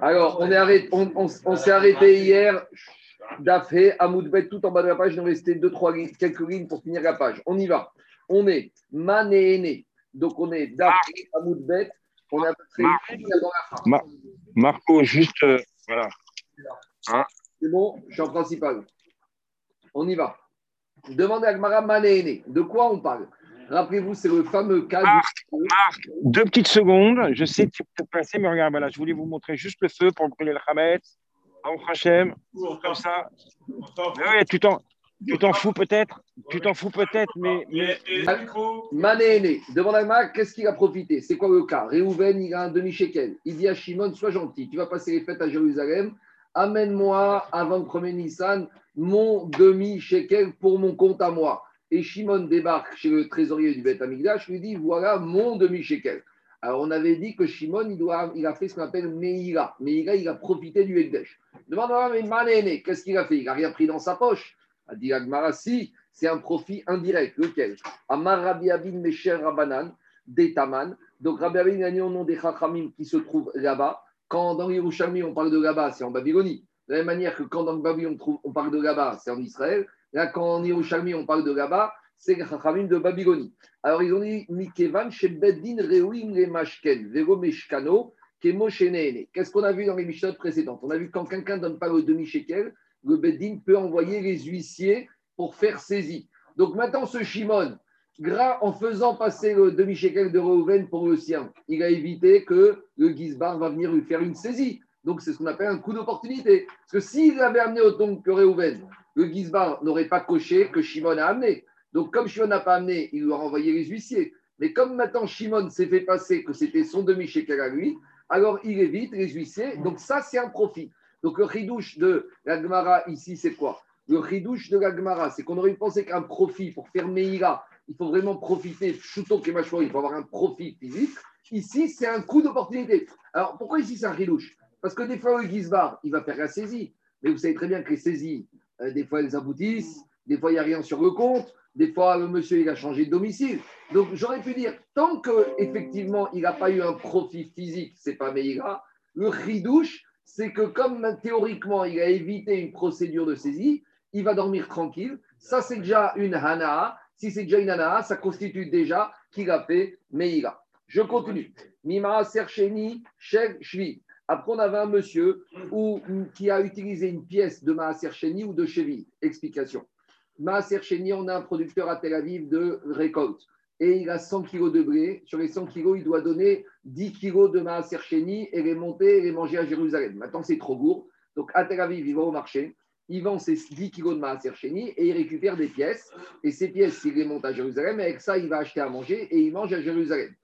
Alors, on, est arrêté, on, on- on s'est arrêté hier, d'Afé, à Moudbet, tout en bas de la page. Il nous restait deux, trois lignes, quelques lignes pour finir la page. On y va. On est Manéné. Donc, on est d'Afé à Moudbet. On a fait dans la fin. Ma- Marco, juste, euh, voilà. C'est bon, je suis en principal. On y va. Demandez à Gmara Manéné. De quoi on parle? Rappelez-vous, c'est le fameux cas du. Deux petites secondes. Je sais que tu peux passer, mais regarde, voilà, je voulais vous montrer juste le feu pour brûler le Hametz. Hachem, comme ça. Mais ouais, tu t'en, tu t'en fous peut-être, tu t'en fous peut-être, mais, mais Manéné. Demande à Gmara, qu'est-ce qu'il a profité? C'est quoi le cas? Réhouven, il a un demi-shekel. Il dit à Shimon, sois gentil, tu vas passer les fêtes à Jérusalem. Amène-moi avant le premier Nissan mon demi-shekel pour mon compte à moi. Et Shimon débarque chez le trésorier du Beth Amigdash, lui dit voilà mon demi-shekel. Alors on avait dit que Shimon, il, doit, il a fait ce qu'on appelle Meïla. Meïla, il a profité du Ekdesh. Demande à mais qu'est-ce qu'il a fait? Il n'a rien pris dans sa poche. A dit Agmara, si, c'est un profit indirect. Lequel? Amar Rabbi Abin Mesher Rabanan, d'Etaman. Donc Rabbi Abin a dit au nom des Chachamim qui se trouvent là-bas. Quand dans Yerushalmi, on parle de là-bas, c'est en Babylonie. De la même manière que quand dans le Babylonie, on, trouve- on parle de là-bas, c'est en Israël. Là, quand en Yerushalmi, on parle de là-bas, c'est les Chachamim de Babylonie. Alors, ils ont dit Mikevan, chez Beddin, Reuim, les Mashken, Vero Meshkano. Qu'est-ce qu'on a vu dans les Mishnah précédentes? On a vu quand quelqu'un ne donne pas le demi-shekel, le Beddin peut envoyer les huissiers pour faire saisie. Donc maintenant, ce Shimon, en faisant passer le demi-shekel de Reuven pour le sien, il a évité que le Gizbar va venir lui faire une saisie. Donc c'est ce qu'on appelle un coup d'opportunité. Parce que s'il avait amené autant que Reuven, le Gizbar n'aurait pas coché que Shimon a amené. Donc comme Shimon n'a pas amené, il lui a renvoyé les huissiers. Mais comme maintenant Shimon s'est fait passer que c'était son demi-shekel à lui, alors il évite les huissiers. Donc ça, c'est un profit. Donc le chidouche de la Gemara ici, c'est quoi? Le chidouche de la Gemara, c'est qu'on aurait pensé qu'un profit pour faire Meïra, il faut vraiment profiter, chouton qui il faut avoir un profit physique. Ici, c'est un coup d'opportunité. Alors pourquoi ici c'est un chidouche? Parce que des fois, le Gizbar, il va faire la saisie. Mais vous savez très bien que les saisies, des fois, elles aboutissent, des fois, il n'y a rien sur le compte, des fois, le monsieur, il a changé de domicile. Donc, j'aurais pu dire, tant qu'effectivement, il n'a pas eu un profit physique, c'est pas Meïra, le chidouche, c'est que comme théoriquement, il a évité une procédure de saisie, il va dormir tranquille. Ça, c'est déjà une hana. Si c'est déjà une hana, ça constitue déjà qu'il a fait Meïra. Je continue. Mimara Sercheni, Shel Shvi. Après, on avait un monsieur qui a utilisé une pièce de Maaser Sheni ou de Chevi. Explication. Maaser Sheni, on a un producteur à Tel Aviv de récolte. Et il a 100 kilos de blé. Sur les 100 kilos, il doit donner 10 kilos de Maaser Sheni et les monter et les manger à Jérusalem. Maintenant, c'est trop lourd. Donc, à Tel Aviv, il va au marché. Il vend ses 10 kilos de Maaser Sheni et il récupère des pièces. Et ces pièces, il les monte à Jérusalem. Et avec ça, il va acheter à manger et il mange à Jérusalem.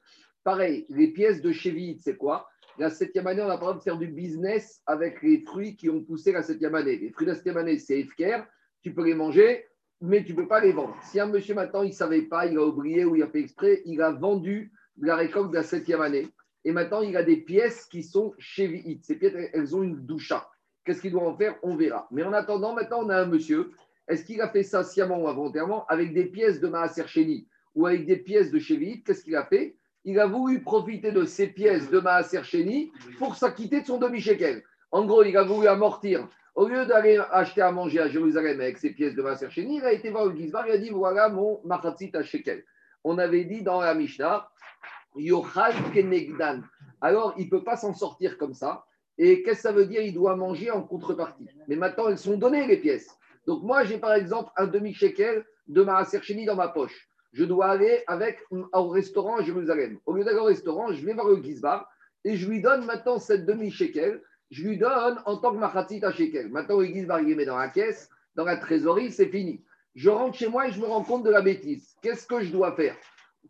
Pareil, les pièces de Chevy, c'est quoi? La septième année, on a pas de faire du business avec les fruits qui ont poussé la septième année. Les fruits de la septième année, c'est Efker, tu peux les manger, mais tu ne peux pas les vendre. Si un monsieur maintenant, il ne savait pas, il a oublié ou il a fait exprès, il a vendu la récolte de la septième année. Et maintenant, il a des pièces qui sont Chevy. Ces pièces, elles ont une doucha. Qu'est-ce qu'il doit en faire? On verra. Mais en attendant, maintenant, on a un monsieur. Est-ce qu'il a fait ça sciemment ou involontairement avec des pièces de Maaser Sheni ou avec des pièces de Chevy Qu'est-ce qu'il a fait? Il a voulu profiter de ces pièces de Maaser Sheni pour s'acquitter de son demi-shekel. En gros, il a voulu amortir. Au lieu d'aller acheter à manger à Jérusalem avec ses pièces de Maaser Sheni, il a été voir le Gizbar, il a dit voilà mon machatzit à shekel. On avait dit dans la Mishnah, Yochal Kenegdan. Alors, il ne peut pas s'en sortir comme ça. Et qu'est-ce que ça veut dire? Il doit manger en contrepartie. Mais maintenant, elles sont données, les pièces. Donc, moi, j'ai par exemple un demi-shekel de Maaser Sheni dans ma poche je dois aller avec au restaurant à Jérusalem. Au lieu d'aller au restaurant, je vais voir le Gizbar et je lui donne maintenant cette demi-shekel. Je lui donne en tant que machatzit shekel. Maintenant, le Gizbar, il met dans la caisse, dans la trésorerie, c'est fini. Je rentre chez moi et je me rends compte de la bêtise. Qu'est-ce que je dois faire?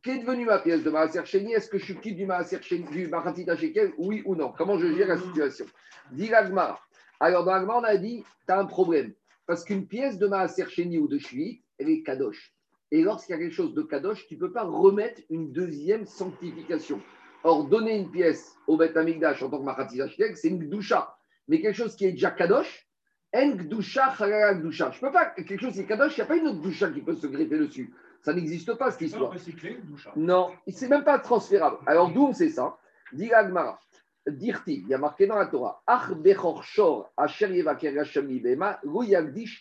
Qu'est devenu ma pièce de Maaser Sheni? Est-ce que je suis quitte du Maaser du shekel? Oui ou non? Comment je gère la situation? Dit l'Agmar. Alors, dans l'Agmar, on a dit tu as un problème. Parce qu'une pièce de Maaser Sheni ou de Shvi, elle est kadosh. Et lorsqu'il y a quelque chose de kadosh, tu ne peux pas remettre une deuxième sanctification. Or, donner une pièce au Beth Amikdash en tant que Hashitek, c'est une gdusha. Mais quelque chose qui est déjà kadosh, en gdusha, gdusha. Je ne peux pas, quelque chose qui est kadosh, il n'y a pas une autre gdusha qui peut se greffer dessus. Ça n'existe pas, cette histoire. Non, c'est même pas transférable. Alors, d'où on sait ça? Dit Agmara. Dirti, il y a marqué dans la Torah, Ach Shor, Asher Yevaker Hashem Libema,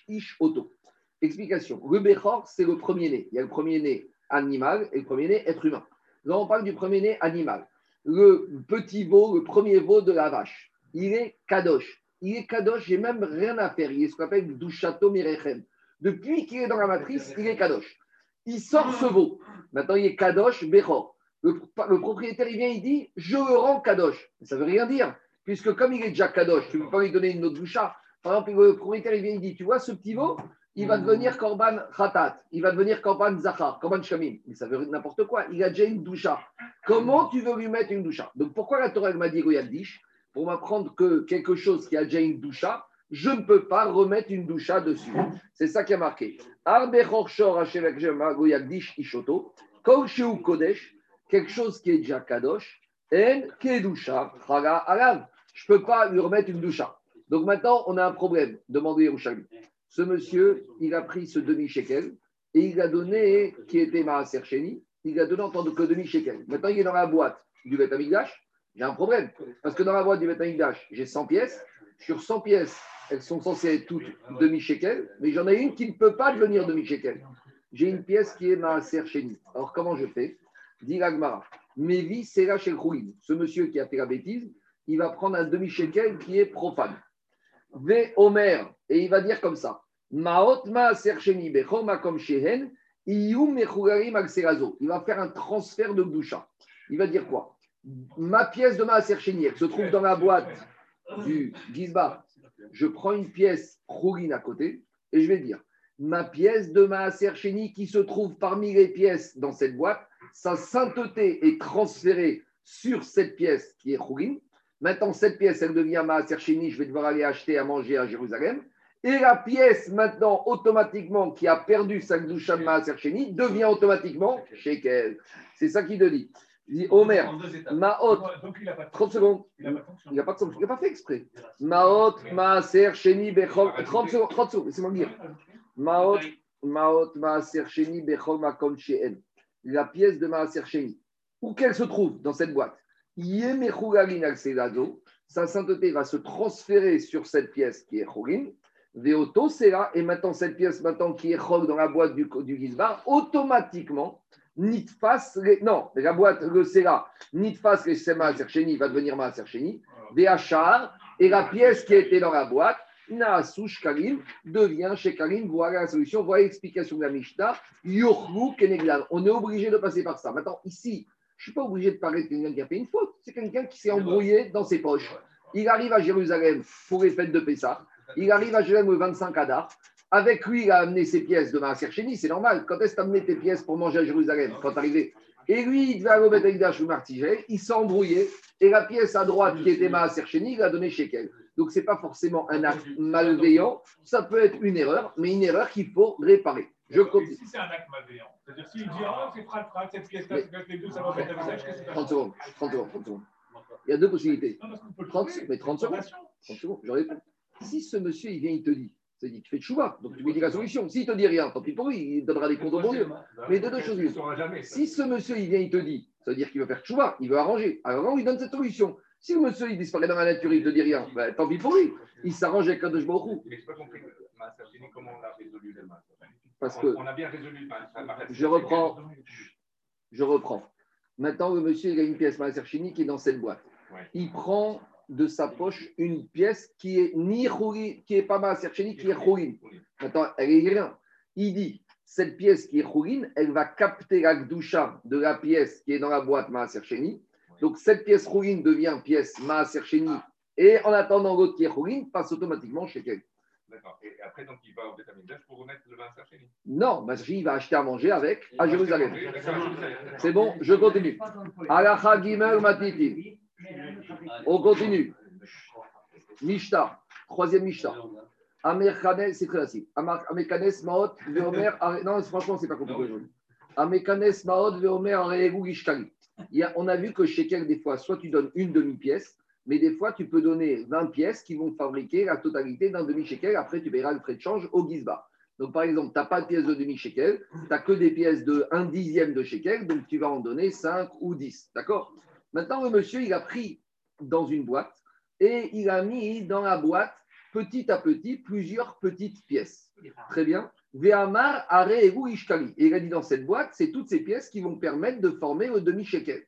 Ish Oto. Explication. Le Bechor, c'est le premier-né. Il y a le premier-né animal et le premier-né être humain. Là, on parle du premier-né animal. Le petit veau, le premier veau de la vache, il est Kadosh. Il est Kadosh, j'ai même rien à faire. Il est ce qu'on appelle Dushato Mirechem. Depuis qu'il est dans la matrice, il est Kadosh. Il sort ce veau. Maintenant, il est Kadosh Bechor. Le, le propriétaire, il vient, il dit Je le rends Kadosh. Ça ne veut rien dire, puisque comme il est déjà Kadosh, tu ne peux pas lui donner une autre doucha. Par exemple, le propriétaire, il vient, il dit Tu vois ce petit veau? Il va devenir Korban Khatat, il va devenir Korban Zachar, Korban Shamim. Mais ça veut n'importe quoi. Il a déjà une doucha. Comment tu veux lui mettre une doucha? Donc pourquoi la Torah m'a dit Goyagdish Pour m'apprendre que quelque chose qui a déjà une doucha, je ne peux pas remettre une doucha dessus? C'est ça qui a marqué. Ishoto, Kodesh, quelque chose qui est déjà Kadosh, En Kedusha, Alav. Je ne peux pas lui remettre une doucha. Donc maintenant, on a un problème. Demandez au Shalom. Ce monsieur, il a pris ce demi-shekel et il a donné, qui était Maaser Sheni, il a donné en tant que demi-shekel. Maintenant, il est dans la boîte du Beth J'ai un problème. Parce que dans la boîte du Beth j'ai 100 pièces. Sur 100 pièces, elles sont censées être toutes demi-shekel, mais j'en ai une qui ne peut pas devenir demi-shekel. J'ai une pièce qui est Maaser Sheni. Alors, comment je fais? Dit l'Agmara. Mevi Sera chez Ce monsieur qui a fait la bêtise, il va prendre un demi-shekel qui est profane. Ve Omer, et il va dire comme ça ma shehen, il va faire un transfert de doucha. Il va dire quoi? Ma pièce de Maaser elle se trouve dans la boîte du Gizba. Je prends une pièce Khourin à côté et je vais dire ma pièce de Maaser qui se trouve parmi les pièces dans cette boîte, sa sainteté est transférée sur cette pièce qui est Khourin. Maintenant, cette pièce, elle devient Maaser je vais devoir aller acheter à manger à Jérusalem. Et la pièce, maintenant, automatiquement, qui a perdu sa Gdusha Maaser devient automatiquement Shekel. C'est ça qu'il te dit. Il dit Omer, Maot, 30 secondes. Il n'a pas, pas, pas fait exprès. Maot, Maaser Sheni, Bechol. 30 secondes, 30 secondes, laissez-moi dire. Maot, Maot, Maaser Sheni, Bechol, Makom Sheen. La pièce de Maaser Sheni. Où qu'elle se trouve dans cette boîte? Sa sainteté va se transférer sur cette pièce qui est Chorin. Veoto, c'est là, et maintenant cette pièce maintenant qui est Chog dans la boîte du, du Gizbar, automatiquement, Nitfas, non, la boîte, le Sera, Nitfas, le Sema Sercheni va devenir Ma Sercheni, Veachar, et la pièce qui était dans la boîte, Naasush Karim, devient chez Karim, voilà la solution, voilà l'explication de la Mishnah, Yochmu Keneglan. On est obligé de passer par ça. Maintenant, ici, je ne suis pas obligé de parler de quelqu'un qui a fait une faute. C'est quelqu'un qui s'est embrouillé dans ses poches. Il arrive à Jérusalem pour les fêtes de Pessah. Il arrive à Jérusalem le 25 Adar. Avec lui, il a amené ses pièces de Maaser C'est normal. Quand est-ce que tu as amené tes pièces pour manger à Jérusalem? Quand arrivé. Et lui, il devait aller au Beth ou Martigel. Il s'est embrouillé. Et la pièce à droite qui était Maaser il l'a donné chez elle. Donc, ce n'est pas forcément un acte malveillant. Ça peut être une erreur, mais une erreur qu'il faut réparer. Je continue. Si c'est un acte malveillant, c'est-à-dire s'il dit Ah, c'est frat frat, cette pièce-là, les deux, ça va mettre un visage, qu'est-ce que 30 secondes, 30 secondes, 30 secondes. Il y a deux possibilités. 30, mais 30 secondes. 30 secondes, je réponds. Si ce monsieur, il vient, il te dit, c'est dit, tu fais de chouva, donc tu lui dis la solution. S'il te dit rien, tant pis pour lui, il donnera des comptes au bon Dieu. Mais de deux choses Si ce monsieur, il vient, il te dit, ça veut dire qu'il veut faire chouva, il veut arranger. Alors on lui donne cette solution. Si le monsieur, il disparaît dans la nature, il ne te dit rien, ben, tant pis pour lui. Il s'arrange avec Kadosh Baruch Mais je pas compris, comment on l'a résolu le parce que on a bien résolu. Je reprends. Je reprends. Maintenant, le monsieur, il a une pièce Maaser qui est dans cette boîte. Il prend de sa poche une pièce qui est ni qui est pas Maaser qui est Khourin. Maintenant, elle est rien. Il dit cette pièce qui est Khourin, elle va capter la gdoucha de la pièce qui est dans la boîte Maaser Donc, cette pièce Khourin devient pièce Maaser Et en attendant, l'autre qui est Khourin passe automatiquement chez quelqu'un. D'accord. Et après, donc, il va au pour remettre le vin Sarcheni Non, il va acheter à manger avec à Jérusalem. C'est bon, je continue. Alacha Gimel Matiti. On continue. Mishta, troisième Mishta. Amerkanes, c'est très facile. Amerkanes Maot, Veomer. Non, franchement, c'est pas compliqué aujourd'hui. Maot, Veomer, Aregu Gishkali. On a vu que chez quelqu'un, des fois, soit tu donnes une demi-pièce, mais des fois, tu peux donner 20 pièces qui vont fabriquer la totalité d'un demi-shekel. Après, tu paieras le frais de change au Gizba. Donc, par exemple, tu n'as pas de pièces de demi-shekel, tu n'as que des pièces de 1 dixième de shekel, donc tu vas en donner 5 ou 10. D'accord? Maintenant, le monsieur, il a pris dans une boîte et il a mis dans la boîte, petit à petit, plusieurs petites pièces. Très bien. Ve'amar are ishkali. Et il a dit dans cette boîte, c'est toutes ces pièces qui vont permettre de former le demi-shekel.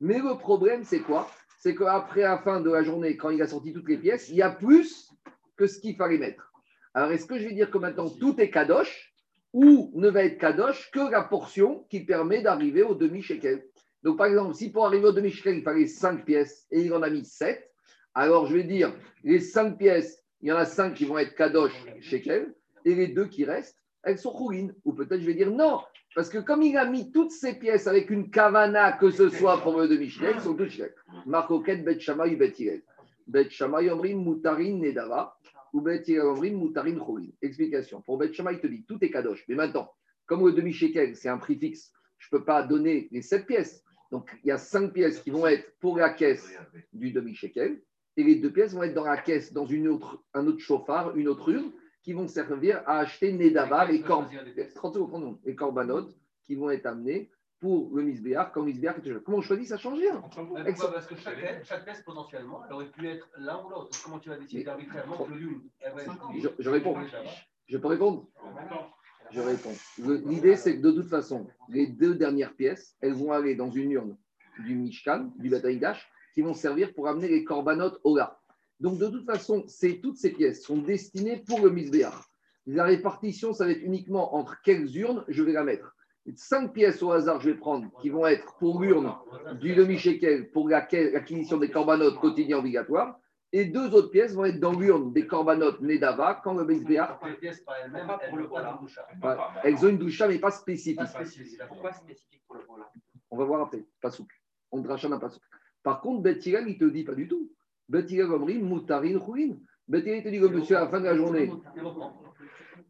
Mais le problème, c'est quoi? C'est qu'après la fin de la journée, quand il a sorti toutes les pièces, il y a plus que ce qu'il fallait mettre. Alors, est-ce que je vais dire que maintenant tout est kadosh ou ne va être kadosh que la portion qui permet d'arriver au demi-shekel? Donc, par exemple, si pour arriver au demi-shekel, il fallait 5 pièces et il en a mis 7, alors je vais dire les 5 pièces, il y en a 5 qui vont être kadosh shekel et les deux qui restent, elles sont chourines. Ou peut-être je vais dire non, parce que comme il a mis toutes ces pièces avec une kavana, que ce soit pour le demi-shekel, ils sont toutes shekel. Marcoquette, Bet Shamay, Bet Yirel. Bet Shamay, Nedava. Ou Bet Yirel, Omrim, Moutarin. Explication. Pour Bet il te dit tout est kadosh. Mais maintenant, comme le demi-shekel, c'est un prix fixe, je ne peux pas donner les 7 pièces. Donc, il y a 5 pièces qui vont être pour la caisse du demi-shekel. Et les deux pièces vont être dans la caisse, dans une autre, un autre chauffard, une autre urne, qui vont servir à acheter Nedavar et, Corb... et Corbanot qui vont être amenés pour le Misbéar quand Misbéar est Comment on choisit Ça change rien. Parce que chaque, chaque pièce, potentiellement, elle aurait pu être l'un ou l'autre. Comment tu vas décider arbitrairement que l'une je, je réponds. Je peux répondre Je réponds. L'idée, c'est que de toute façon, les deux dernières pièces, elles vont aller dans une urne du Mishkan, du Bataïdash, qui vont servir pour amener les corbanotes au gars. Donc, de toute façon, toutes ces pièces sont destinées pour le misbéar. La répartition, ça va être uniquement entre quelles urnes je vais la mettre. Cinq pièces au hasard, je vais prendre, qui vont être pour l'urne du demi-shekel, pour l'acquisition des corbanotes quotidiens obligatoires. Et deux autres pièces vont être dans l'urne des corbanotes Nedava quand le misbéar. Elles ont une doucha, mais pas spécifique. Pourquoi spécifique pour le On va voir après. Pas souple. On ne dracha pas souple. Par contre, Bethilal, il ne te dit pas du tout. Bethilal Omri, Moutarin, Rouin. Bethilal, il te dit que monsieur, à la fin de la journée,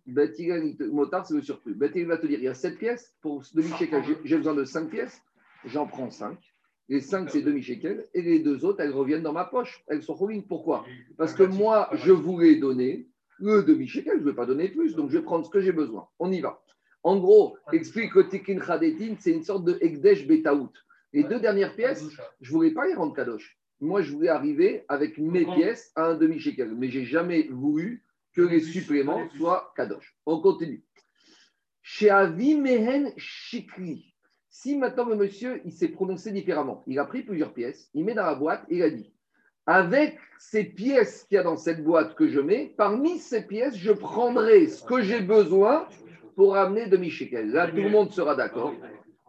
Bethilal, Motard, c'est le surplus. Bethilal va te dire il y a 7 pièces, pour demi-shekel, j'ai besoin de 5 pièces, j'en prends 5. Les 5, c'est demi-shekel, et les deux autres, elles reviennent dans ma poche. Elles sont Rouin. Pourquoi? Parce que moi, je voulais donner le demi-shekel, je ne vais pas donner plus, donc je vais prendre ce que j'ai besoin. On y va. En gros, explique que Tikin Khadetin, c'est une sorte de Ekdesh Betaout. Les deux dernières pièces, je ne voulais pas les rendre kadosh. Moi, je voulais arriver avec mes pièces à un demi-shekel. Mais je n'ai jamais voulu que les suppléments soient kadosh. On continue. Chez Avi Mehen Shikri. Si maintenant le monsieur, il s'est prononcé différemment, il a pris plusieurs pièces, il met dans la boîte, il a dit avec ces pièces qu'il y a dans cette boîte que je mets, parmi ces pièces, je prendrai ce que j'ai besoin pour amener demi-shekel. Là, tout le monde sera d'accord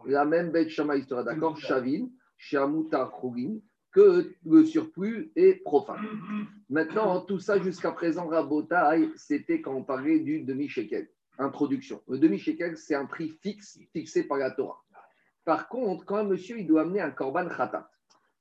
la même bête Shamaï sera d'accord, Shavin, Shamuta Khourin, que le surplus est profane. Maintenant, tout ça jusqu'à présent, Rabotai, c'était quand on parlait du demi-shekel. Introduction. Le demi-shekel, c'est un prix fixe fixé par la Torah. Par contre, quand un monsieur il doit amener un korban khatat,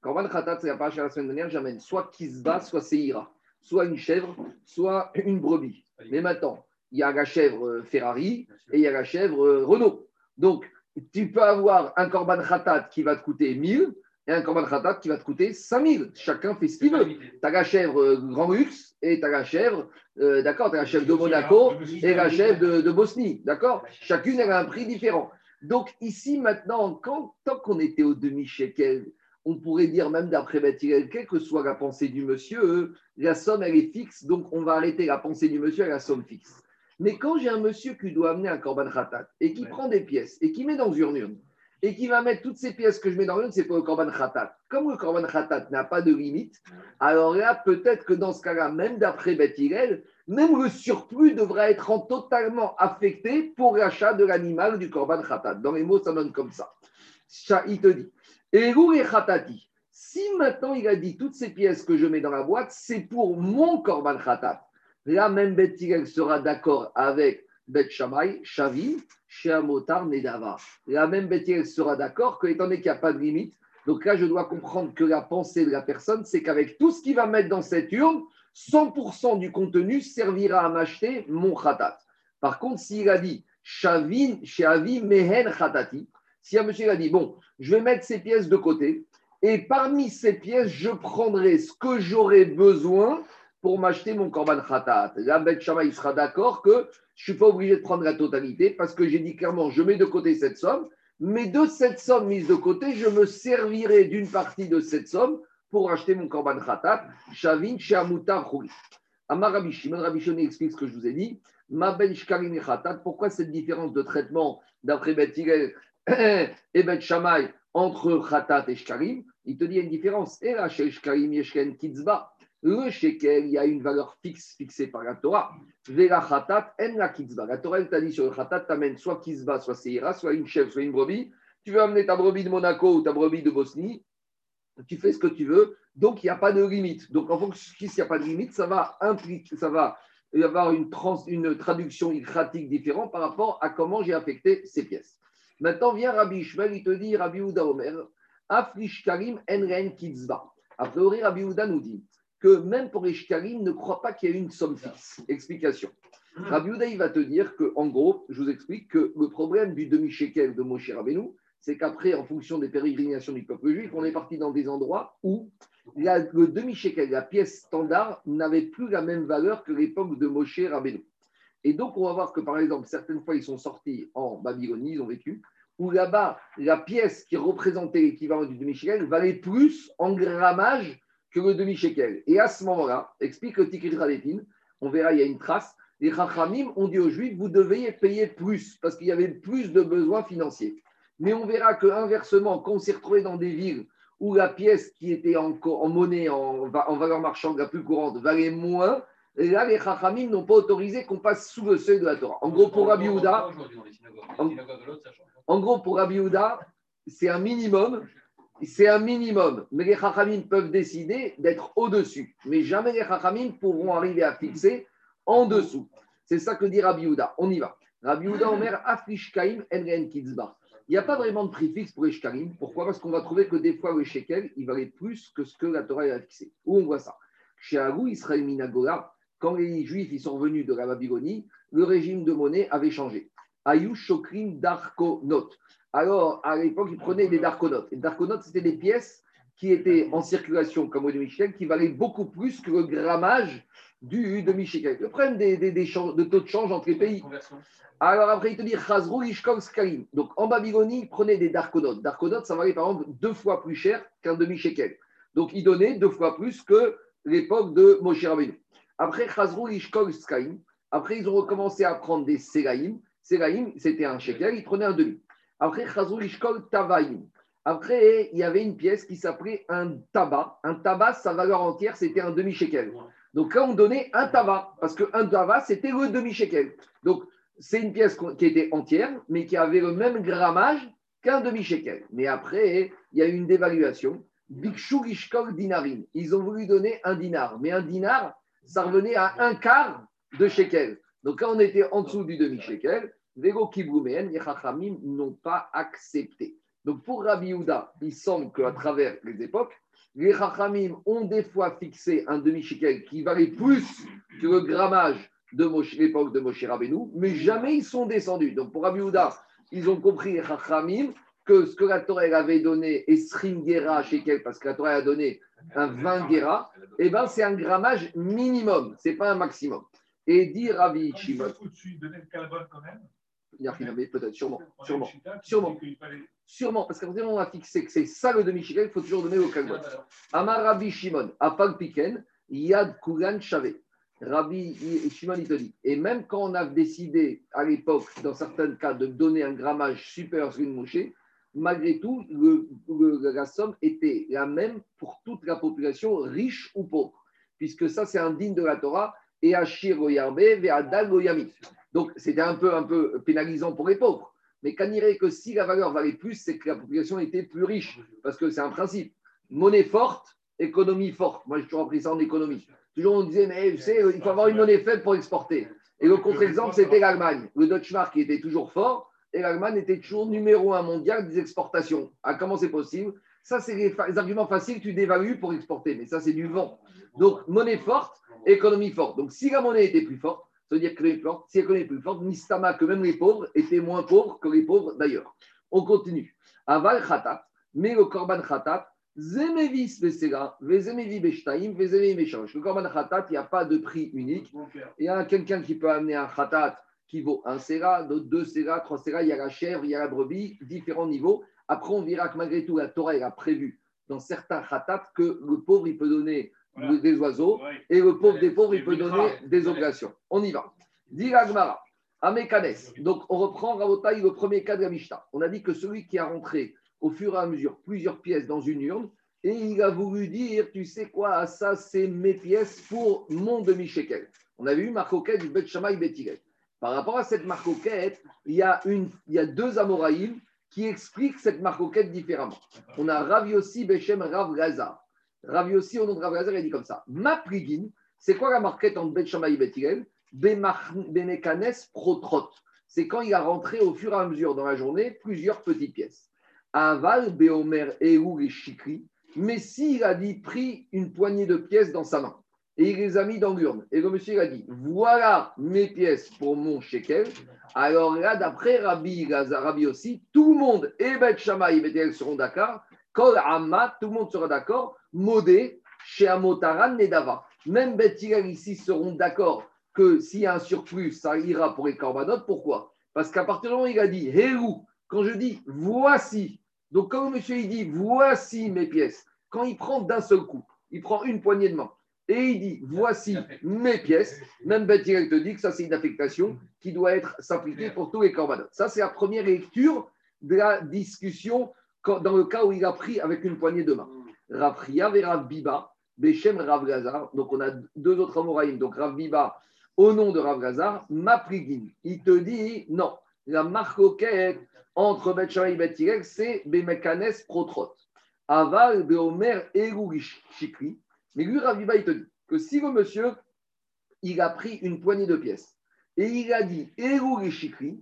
korban khatat, c'est la page la semaine dernière, j'amène soit kisba, soit seira, soit une chèvre, soit une brebis. Mais maintenant, il y a la chèvre euh, Ferrari et il y a la chèvre euh, Renault. Donc, tu peux avoir un korban khatat qui va te coûter 1000 et un korban khatat qui va te coûter 5000. Chacun fait ce qu'il veut. Tu as la chèvre euh, Grand Luxe et tu as la chèvre, euh, d'accord, tu as la chèvre de Monaco et la chèvre de, Bosnie, d'accord Chacune a un prix différent. Donc ici maintenant, quand, tant qu'on était au demi-shekel, on pourrait dire même d'après Bethilel, quelle que soit la pensée du monsieur, la somme elle est fixe, donc on va arrêter la pensée du monsieur à la somme fixe. Mais quand j'ai un monsieur qui doit amener un korban khatat et qui prend des pièces et qui met dans une urne et qui va mettre toutes ces pièces que je mets dans l'urne, c'est pour le korban khatat. Comme le korban khatat n'a pas de limite, alors là, peut-être que dans ce cas-là, même d'après Beth même le surplus devra être totalement affecté pour l'achat de l'animal du korban khatat. Dans les mots, ça donne comme ça. Il te dit, et khatati. Si maintenant il a dit toutes ces pièces que je mets dans la boîte, c'est pour mon korban khatat. Là, même Bet sera d'accord avec Bet Shamay, Shavim, Sheamotar, Nedava. Là, même Bet sera d'accord que, étant donné qu'il n'y a pas de limite, donc là, je dois comprendre que la pensée de la personne, c'est qu'avec tout ce qu'il va mettre dans cette urne, 100% du contenu servira à m'acheter mon khatat. Par contre, s'il a dit Shavin, Sheavi, Mehen Khatati, si un monsieur a dit, bon, je vais mettre ces pièces de côté, et parmi ces pièces, je prendrai ce que j'aurai besoin pour m'acheter mon korban khatat. Là, Bet Shama, sera d'accord que je ne suis pas obligé de prendre la totalité parce que j'ai dit clairement, je mets de côté cette somme, mais de cette somme mise de côté, je me servirai d'une partie de cette somme pour acheter mon korban khatat, shavin sheamutar chouli. Amar Rabbi Shimon, explique ce que je vous ai dit. Ma ben shkarim et khatat, pourquoi cette différence de traitement d'après Bet et Bet Shammai entre khatat et shkarim? Il te dit il y a une différence. Et là, chez shkarim yeshken kitzba. Le shekel, il y a une valeur fixe fixée par la Torah. Vera khatat en la kitzba. La Torah, elle t'a dit sur le khatat, t'amènes soit kitzba, soit seira, soit une chèvre, soit une brebis. Tu veux amener ta brebis de Monaco ou ta brebis de Bosnie, tu fais ce que tu veux. Donc, il n'y a pas de limite. Donc, en fonction s'il n'y a pas de limite, ça va impliquer, ça va y avoir une, trans, une traduction ilkratique différente par rapport à comment j'ai affecté ces pièces. Maintenant, vient Rabbi Ishmael, il te dit, Rabbi Ouda Omer, Afrish Karim Enren Kitzba. A priori, Rabbi Ouda nous dit que même pour les ne croit pas qu'il y ait une somme fixe. Explication. Rabbi Ouda, il va te dire que, en gros, je vous explique que le problème du demi-shekel de Moshe Rabbeinu, c'est qu'après, en fonction des pérégrinations du peuple juif, on est parti dans des endroits où la- le demi-shekel, la pièce standard, n'avait plus la même valeur que l'époque de Moshe Rabbeinu. Et donc, on va voir que, par exemple, certaines fois, ils sont sortis en Babylonie, ils ont vécu, où là-bas, la pièce qui représentait l'équivalent du demi-shekel valait plus en grammage que le demi-shekel. Et à ce moment-là, explique le Tikrit on verra, il y a une trace, les Chachamim ont dit aux Juifs, vous devez payer plus, parce qu'il y avait plus de besoins financiers. Mais on verra que inversement, quand on s'est retrouvé dans des villes où la pièce qui était en, en monnaie, en, va- en valeur marchande la plus courante, valait moins, là, les Chachamim n'ont pas autorisé qu'on passe sous le seuil de la Torah. En gros, pour Rabbi Houda. En- gros, pour Rabbi c'est un minimum. C'est un minimum. Mais les Chachamim peuvent décider d'être au-dessus. Mais jamais les Chachamim pourront arriver à fixer en dessous. C'est ça que dit Rabbi Houda. On y va. Rabbi Houda Omer Afrishkaim Enren Kitzba. Il n'y a pas vraiment de prix fixe pour les. Pourquoi? Parce qu'on va trouver que des fois, le shekel, il valait plus que ce que la Torah a fixé. Où on voit ça? Chez Agou, Israël Minagola, quand les Juifs sont venus de la Babylonie, le régime de monnaie avait changé. Ayush Shokrim Darkonot. Alors, à l'époque, ils prenaient des Darkonotes. Et Darkonotes, c'était des pièces qui étaient en circulation comme au demi-shekel, qui valaient beaucoup plus que le grammage du demi-shekel. Le problème des, des- des changes- de taux de change entre les pays. Alors après, il te dit Chazrou Ishkol Skalim. Donc en Babylonie, ils prenaient des Darkonotes. Darkonotes, ça valait par exemple deux fois plus cher qu'un demi-shekel. Donc ils donnaient deux fois plus que l'époque de Moshe Rabbeinu. Après Chazrou Ishkol Skalim, après ils ont recommencé à prendre des Selaim. Selaim, c'était un shekel, ils prenaient un demi. Après. Après, il y avait une pièce qui s'appelait un tabac. Un tabac, sa valeur entière, c'était un demi-shekel. Donc là, on donnait un tabac, parce qu'un tabac, c'était le demi-shekel. Donc, c'est une pièce qui était entière, mais qui avait le même grammage qu'un demi-shekel. Mais après, il y a eu une dévaluation. Bikshu Dinarim. Ils ont voulu donner un dinar. Mais un dinar, ça revenait à un quart de shekel. Donc là, on était en dessous du demi-shekel. Vego Kibrouméen, les Chachamim n'ont pas accepté. Donc pour Rabbi Houda, il semble qu'à travers les époques, les Chachamim ont des fois fixé un demi-shekel qui valait plus que le grammage de l'époque de Moshe Rabbeinu, mais jamais ils sont descendus. Donc pour Rabbi Houda, ils ont compris les Chachamim que ce que la Torah avait donné, Esrim Gera shekel, parce que la Torah a donné un 20 Gera, eh ben c'est un grammage minimum, c'est pas un maximum. Et dit Rabbi il Shimon, de il y a rien, mais peut-être, sûrement, sûrement, sûrement. sûrement, parce qu'à partir du moment où on a fixé que c'est ça le demi-shekel, il faut toujours donner au Kalbot. Amar Rabbi Shimon, Afal Piken, Yad Kulan Shavé. Rabbi Shimon, il te dit. Et même quand on a décidé à l'époque, dans certains cas, de donner un grammage supérieur sur une mouchée, malgré tout, le- le- la somme était la même pour toute la population, riche ou pauvre. Puisque ça, c'est un digne de la Torah. Et Ashir Yarbe, Ve'adal Goyami. Donc, c'était un peu, un peu pénalisant pour les pauvres. Mais qu'on dirait que si la valeur valait plus, c'est que la population était plus riche. Parce que c'est un principe. Monnaie forte, économie forte. Moi, j'ai toujours appris ça en économie. Toujours, on disait, mais tu sais, il faut avoir une monnaie faible pour exporter. Et le contre-exemple, c'était l'Allemagne. Le Deutschmark qui était toujours fort et l'Allemagne était toujours numéro un mondial des exportations. Ah, comment c'est possible? Ça, c'est les, les arguments faciles tu dévalues pour exporter. Mais ça, c'est du vent. Donc, monnaie forte, économie forte. Donc, si la monnaie était plus forte, ça veut dire que l'économie forte. Si l'économie est plus forte, Nistama, que même les pauvres étaient moins pauvres que les pauvres d'ailleurs. On continue. Aval Khatat, mais le Korban Khatat, Zemevis Vesera, Vezemevi Beshtaim, Vezemevi Beshange. Le Korban Khatat, il n'y a pas de prix unique. Il y a quelqu'un qui peut amener un Khatat qui vaut un Sera, d'autres deux Sera, trois Sera. Il y a la chèvre, il y a la brebis, différents niveaux. Après, on verra que malgré tout, la Torah, elle a prévu dans certains khatat que le pauvre, il peut donner Voilà. des oiseaux Ouais. et le pauvre Ouais, des pauvres, il peut donner des oblations. On y va. Dit Agmara, Amekanes. Donc, on reprend Rabotai, le premier cas de la Mishnah. On a dit que celui qui a rentré au fur et à mesure plusieurs pièces dans une urne, et il a voulu dire, tu sais quoi, ça, c'est mes pièces pour mon demi-shekel. On avait eu Marcoquette du Bet Hillel. Par rapport à cette Marcoquette, il y a, une, il y a deux Amoraïm qui expliquent cette Marcoquette différemment. On a Rav Yossi Bechem Rav Lazar. Rav Yossi, au nom de Rav Lazar, il dit comme ça. Ma prigine, c'est quoi la marquette entre Bet Shammai et Bet Hillel Benekanes Protrot. C'est quand il a rentré au fur et à mesure dans la journée plusieurs petites pièces. Aval, Beomer, Ehou et Chikri. Mais s'il a dit pris une poignée de pièces dans sa main et il les a mis dans l'urne, et le monsieur il a dit voilà mes pièces pour mon shekel, alors là, d'après Rabbi Rabbi aussi, tout le monde, et Bet Shammai et Bet seront d'accord, Kol Amma, tout le monde sera d'accord, Modé, chez Amotaran, Nedava. Même Bet Hillel ici seront d'accord que s'il y a un surplus, ça ira pour les corbanotes. Pourquoi? Parce qu'à partir du moment où il a dit Hérou, quand je dis voici, donc quand monsieur il dit voici mes pièces, quand il prend d'un seul coup, il prend une poignée de main et il dit voici mes pièces, même Bet Hillel te dit que ça c'est une affectation qui doit être s'appliquer pour tous les corbanotes. Ça c'est la première lecture de la discussion dans le cas où il a pris avec une poignée de main. Rav Chia et Rav Biba, Bechem Rav Gazar. Donc on a deux autres Amoraïm. Donc Rav Biba, au nom de Rav Gazar, Maprigin. Il te dit non, la marcoquette entre Bet et Bet c'est Bemekanes Protrot. Aval, Beomer, Shikri. Mais lui, Rav Biba, il te dit que si le monsieur, il a pris une poignée de pièces et il a dit Eru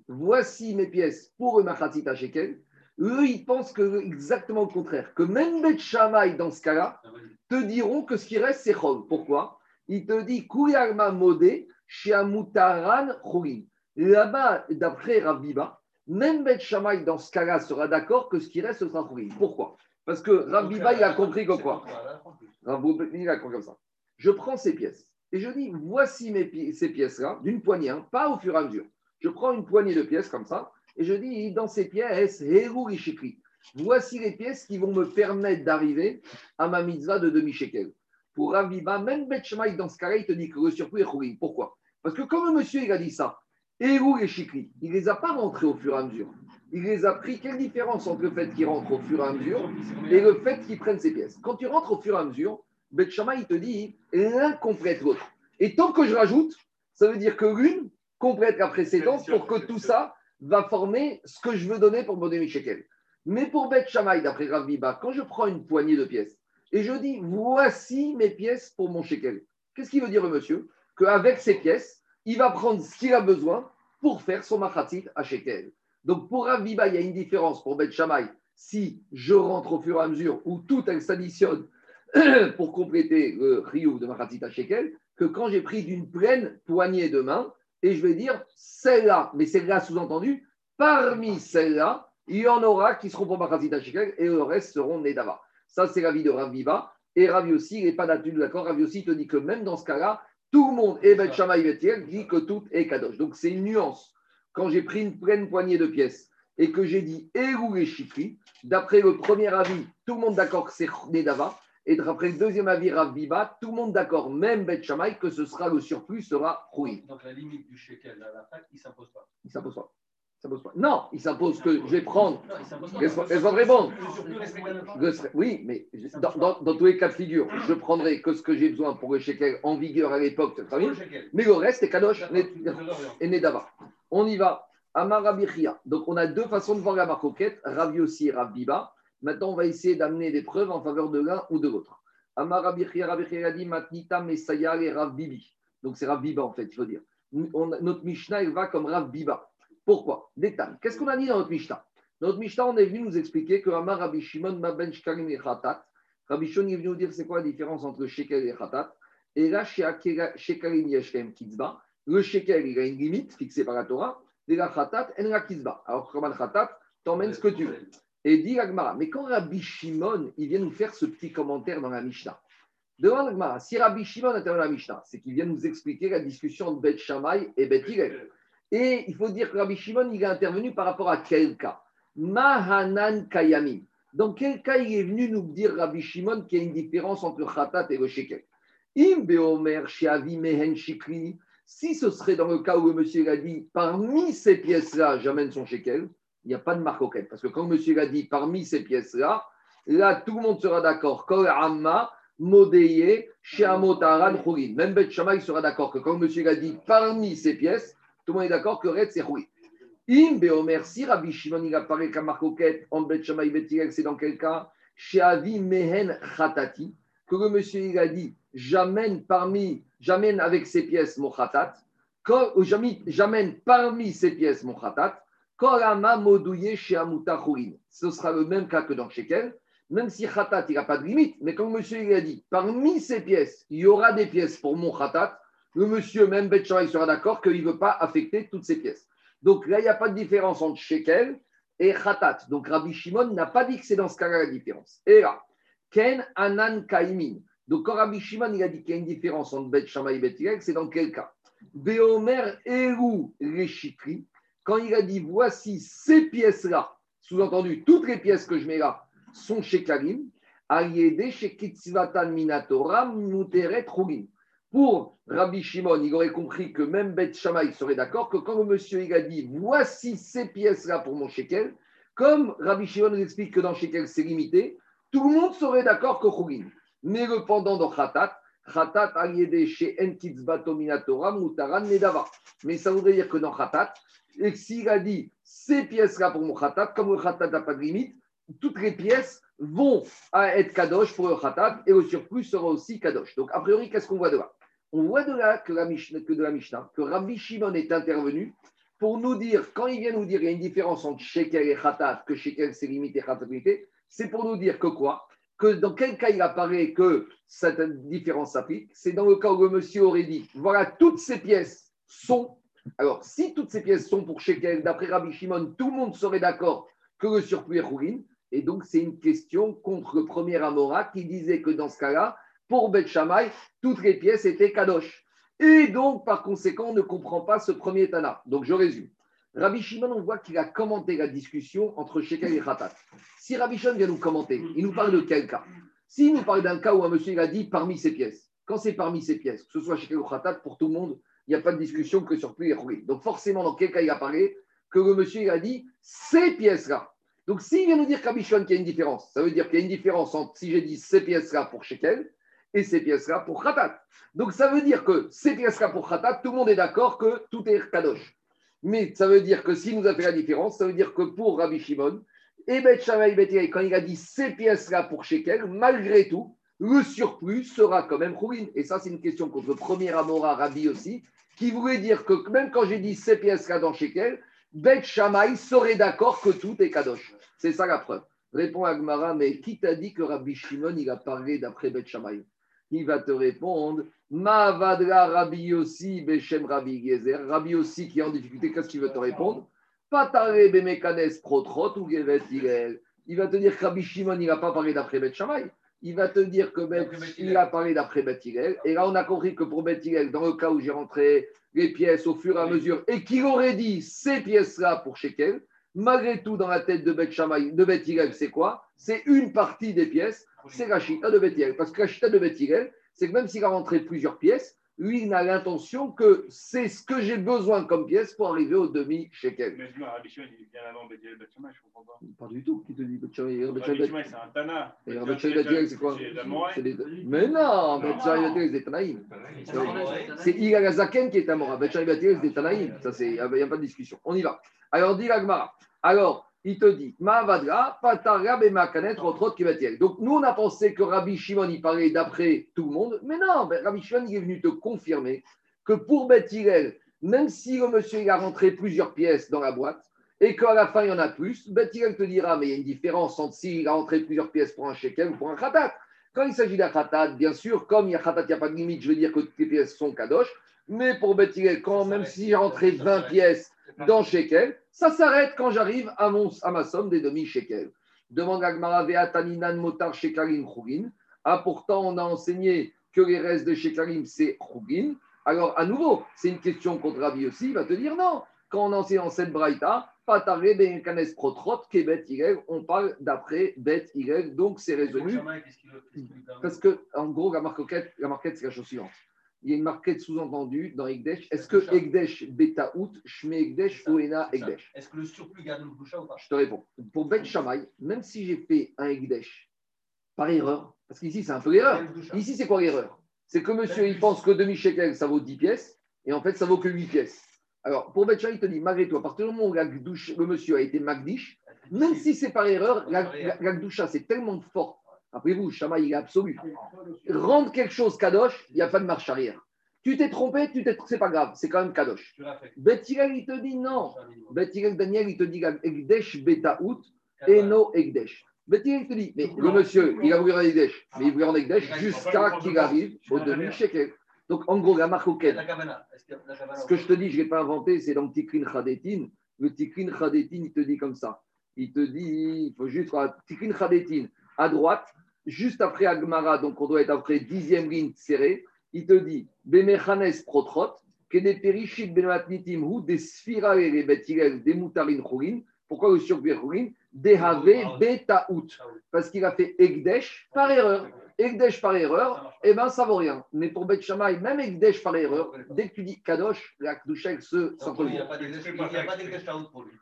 voici mes pièces pour le Machatzit Shekel, eux, ils pensent que exactement le contraire, que même Bet Shammai, dans ce cas-là, te diront que ce qui reste, c'est Chol. Pourquoi? Il te dit Kuyarma Modé, Shiamutaran Chorin. Là-bas, d'après Rav Biba, même Bet Shammai, dans ce cas-là, sera d'accord que ce qui reste, ce sera Chorin. Pourquoi? Parce que Rav Biba, il a compris que quoi? il a compris comme ça. Je prends ces pièces et je dis voici mes pi- ces pièces-là, d'une poignée, hein, pas au fur et à mesure. Je prends une poignée de pièces comme ça et je dis dans ces pièces. Voici les pièces qui vont me permettre d'arriver à ma mitzvah de demi-shekel. Pour Raviva, même Bet Shammai, dans ce cas-là, il te dit que le surplus est. Pourquoi? Parce que comme le monsieur il a dit ça, il ne les a pas rentrés au fur et à mesure. Il les a pris. Quelle différence entre le fait qu'il rentre au fur et à mesure et le fait qu'il prenne ses pièces? Quand tu rentres au fur et à mesure, Bet Shammai, il te dit l'un complète l'autre. Et tant que je rajoute, ça veut dire que l'une complète la précédente pour que tout ça va former ce que je veux donner pour mon demi-shekel. Mais pour Bet Shammai, d'après Rav quand je prends une poignée de pièces et je dis voici mes pièces pour mon shekel, qu'est-ce qu'il veut dire le monsieur? Qu'avec ces pièces, il va prendre ce qu'il a besoin pour faire son machatit à shekel. Donc pour Rav il y a une différence pour Bet Shammai si je rentre au fur et à mesure où tout s'additionne pour compléter le riouf de machatit à shekel que quand j'ai pris d'une pleine poignée de main et je vais dire celle-là, mais celle-là sous-entendu, parmi celles-là, il y en aura qui seront pour Machatzit Shekel et le reste seront Nedava. Ça, c'est l'avis de Rav Viva. Et Rav Yossi, il n'est pas d'accord? Rav Yossi te dit que même dans ce cas-là, tout le monde, et Bet Shammai Hillel, dit que tout est Kadosh. Donc, c'est une nuance. Quand j'ai pris une pleine poignée de pièces et que j'ai dit Eru et Shikri, d'après le premier avis, tout le monde d'accord que c'est Nedava. Et d'après le deuxième avis, Rav Viva, tout le monde d'accord, même Bet Shammai, que ce sera le surplus sera Rouï. Donc la limite du shekel à la fac, il ne s'impose pas. Il s'impose pas. Pas. Non, il s'impose que je vais prendre. Laisse-moi répondre. Oui, mais dans, dans- dans tous les cas de figure, je prendrai que ce que j'ai besoin pour le shekel en vigueur à l'époque. Mais le reste est kadosh et Nedava. On y va. Amarabichia. Donc on a deux façons de voir la marcoquette, Rav Yossi et Rav Biba. Maintenant, on va essayer d'amener des preuves en faveur de l'un ou de l'autre. Amarabichia, Rabichia a dit Matnita, Messaya et Rav Bibi. Donc c'est Rav Biba en fait, il faut dire. Notre Mishnah, elle va comme Rav Biba. Pourquoi? Détail. Qu'est-ce qu'on a dit dans notre Mishnah? Dans notre Mishnah, on est venu nous expliquer que Amar Rabbi Shimon Maben Shkarim et Khatat. Rabbi Shimon est venu nous dire c'est quoi la différence entre shekel et Khatat? Et là, chez Yeshem Kitzba, le shekel, il a une limite fixée par la Torah. Et la Khatat, elle la Kitzba. Alors, Khatat, t'emmènes ce que tu veux. Et dit Agmara, mais quand Rabbi Shimon, il vient nous faire ce petit commentaire dans la Mishnah, demande Agmara, si Rabbi Shimon intervient dans la Mishnah, c'est qu'il vient nous expliquer la discussion entre Bet Shammai et Bet Hillel. Et il faut dire que Rabbi Shimon, il est intervenu par rapport à quel cas? Mahanan Kayamim. Dans quel cas il est venu nous dire Rabbi Shimon qu'il y a une différence entre khatat et le shekel Im beomer shiavi mehen shikri. Si ce serait dans le cas où le monsieur a dit parmi ces pièces-là, j'amène son shekel, il n'y a pas de marque Parce que quand monsieur a dit parmi ces pièces-là, là, tout le monde sera d'accord. Même Bet Shammai sera d'accord que quand monsieur a dit parmi ces pièces, tout le monde est d'accord que Red, c'est chorin. Im beomer, si Rabbi Shimon il apparaît comme marque en Bet Shammai, Bet c'est dans quel cas? Sheavi mehen khatati. Que le monsieur il a dit j'amène parmi, j'amène avec ces pièces mon khatat, j'amène parmi ces pièces mon khatat, Ce sera le même cas que dans Shekel, même si khatat, il n'a pas de limite, mais comme monsieur il a dit, parmi ces pièces, il y aura des pièces pour mon khatat, le monsieur, même il sera d'accord qu'il ne veut pas affecter toutes ces pièces. Donc là, il n'y a pas de différence entre Shekel et khatat. Donc Rabbi Shimon n'a pas dit que c'est dans ce cas-là la différence. Et là, Ken Anan Kaimin. Donc, quand Rabbi Shimon il a dit qu'il y a une différence entre Bet et Bet c'est dans quel cas? Beomer Eru Reshikri, quand il a dit voici ces pièces-là, sous-entendu, toutes les pièces que je mets là sont chez Karim, Ayede chez Kitzvatan Minatora Muteret Pour Rabbi Shimon, il aurait compris que même Bet Shammai serait d'accord que quand le monsieur il a dit voici ces pièces-là pour mon shekel, comme Rabbi Shimon nous explique que dans shekel c'est limité, tout le monde serait d'accord que Khourin. Mais le pendant dans Khatat, Khatat aliédé chez Enkitzbato Minatora, Mutaran Nedava. Mais ça voudrait dire que dans Khatat, et s'il a dit ces pièces-là pour mon Khatat, comme le Khatat n'a pas de limite, toutes les pièces vont être Kadosh pour le Khatat et le surplus sera aussi Kadosh. Donc, a priori, qu'est-ce qu'on voit de là? On voit de là que, la Mishnah, que de la Mishnah, que Rabbi Shimon est intervenu pour nous dire, quand il vient nous dire qu'il y a une différence entre Shekel et Khatat, que Shekel c'est limité, Khatat limité, c'est pour nous dire que quoi? Que dans quel cas il apparaît que cette différence s'applique? C'est dans le cas où le monsieur aurait dit voilà, toutes ces pièces sont. Alors, si toutes ces pièces sont pour Shekel, d'après Rabbi Shimon, tout le monde serait d'accord que le surplus est Khourin. Et donc, c'est une question contre le premier Amora qui disait que dans ce cas-là, pour Beth Shammai, toutes les pièces étaient Kadosh. Et donc, par conséquent, on ne comprend pas ce premier Tana. Donc, je résume. Rabbi Shimon, on voit qu'il a commenté la discussion entre Shekel et Khatat. Si Rabbi Shimon vient nous commenter, il nous parle de quel cas? S'il nous parle d'un cas où un monsieur il a dit parmi ces pièces, quand c'est parmi ces pièces, que ce soit Shekel ou Khatat, pour tout le monde, il n'y a pas de discussion que sur plus et Donc forcément, dans quel cas il a parlé Que le monsieur a dit ces pièces-là. Donc s'il vient nous dire Rabbi Shimon qu'il y a une différence, ça veut dire qu'il y a une différence entre si j'ai dit ces pièces-là pour Shekel et ces pièces-là pour Khatat. Donc ça veut dire que ces pièces-là pour Khatat, tout le monde est d'accord que tout est Kadosh. Mais ça veut dire que s'il nous a fait la différence, ça veut dire que pour Rabbi Shimon, et quand il a dit ces pièces-là pour Shekel, malgré tout, le surplus sera quand même Khourin. Et ça, c'est une question contre le premier Amora Rabbi aussi, qui voulait dire que même quand j'ai dit ces pièces-là dans Shekel, Bet Shammai serait d'accord que tout est Kadosh. C'est ça la preuve. Répond Agmara, mais qui t'a dit que Rabbi Shimon, il a parlé d'après Bet Shammai? Il va te répondre Ma vadra Rabbi Yossi Beshem Rabbi Gezer. Rabbi Yossi qui est en difficulté, qu'est-ce qu'il veut te répondre? Patare Bemekanes Protrot ou Gevet Il va te dire que Rabbi Shimon, il n'a pas parlé d'après Bet Shammai. Il va te dire que Bet, il a parlé d'après Bet Et là, on a compris que pour Bet dans le cas où j'ai rentré les pièces au fur et à mesure, et qu'il aurait dit ces pièces-là pour Shekel, malgré tout, dans la tête de Bet de Bet c'est quoi? C'est une partie des pièces, c'est la chita de Bet Parce que la chita de Bet c'est que même s'il a rentré plusieurs pièces, lui, il n'a l'intention que c'est ce que j'ai besoin comme pièce pour arriver au demi-shekel. Mais je me Rabbi Shimon, il vient avant Bethel Bethshamay, je comprends pas. Pas du tout. Qui te dit Bethshamay c'est un Tana. Et Bethel c'est quoi? Mais non, Bethel c'est des Tanaïm. C'est Igagazaken qui est Amora. Bethel c'est des Tanaïm. Il n'y a pas de discussion. On y va. Alors, dit l'Agmara. Alors, il te dit Donc nous, on a pensé que Rabbi Shimon, il parlait d'après tout le monde, mais non, ben, Rabbi Shimon, il est venu te confirmer que pour Beth même si le monsieur il a rentré plusieurs pièces dans la boîte, et qu'à la fin, il y en a plus, Beth te dira, mais il y a une différence entre s'il a rentré plusieurs pièces pour un shekel ou pour un khatat. Quand il s'agit d'un khatat, bien sûr, comme il y a khatat, il n'y a pas de limite, je veux dire que toutes les pièces sont kadosh, mais pour Beth quand même si j'ai rentré 20 pièces dans shekel, ça s'arrête quand j'arrive à, ma somme des demi-shekels. Demande Agmara Taninan Motar Shekarim Khugin. Ah, pourtant, on a enseigné que les restes de Shekarim, c'est Khugin. Alors, à nouveau, c'est une question contre Rabbi aussi. Il va te dire non. Quand on enseigne en cette braïta, Patare ben Kanes Protrot, Kebet Hillel, on parle d'après Bet Hillel, donc c'est résolu. Parce que, en gros, la marquette, la marquette c'est la chose suivante. Il y a une marquette sous-entendue dans Egdesh. Est-ce que Egdesh Betaout, Shme Egdesh ou Ena C'est ça. Egdesh Est-ce que le surplus garde une boucha ou pas? Je te réponds. Pour Bet Shammai, même si j'ai fait un Egdesh par erreur, parce qu'ici c'est un peu l'erreur. Ici, c'est quoi l'erreur? C'est que monsieur, il pense que demi-shekel, ça vaut 10 pièces, et en fait, ça vaut que 8 pièces. Alors, pour Betcha, il te dit, malgré tout, à partir du moment où la gdouche- le monsieur a été Magdish, même si c'est par erreur, la, la, c'est tellement fort. Après vous, Shama, il est absolu. Rendre quelque chose kadosh, il n'y a pas de marche arrière. Tu t'es trompé, tu t'es, c'est pas grave, c'est quand même kadosh. Bethilel, il te dit non. Bethilel, Daniel, il te dit Egdesh Betaout et no Egdesh. Bethilel, il te dit, mais le monsieur, il a voulu rendre Egdesh, mais il voulait rendre Egdesh jusqu'à qu'il arrive au demi-shekel. Donc, en gros, la marque au La Kavana. Est-ce qu'il y a la Kavana ce que je te dis, je ne l'ai pas inventé, c'est dans le Tikrin Khadetin. Le Tikrin Khadetin, il te dit comme ça. Il te dit, il faut juste Tikrin Khadetin à droite, juste après Agmara, donc on doit être après dixième ligne serrée. Il te dit, Bemechanes Protrot, Kede Perishit Benatnitim Hu, des les Betirel, des Moutarin Chorin. Pourquoi le surpris Chorin Dehave Betaout. Parce qu'il a fait Egdesh par erreur. Egdesh par erreur, eh bien, ça vaut rien. Mais pour Bet Shammai, même Egdesh par erreur, dès que tu dis Kadosh, la Kdusha, elle se Il n'y a pas d'Egdesh- pour lui.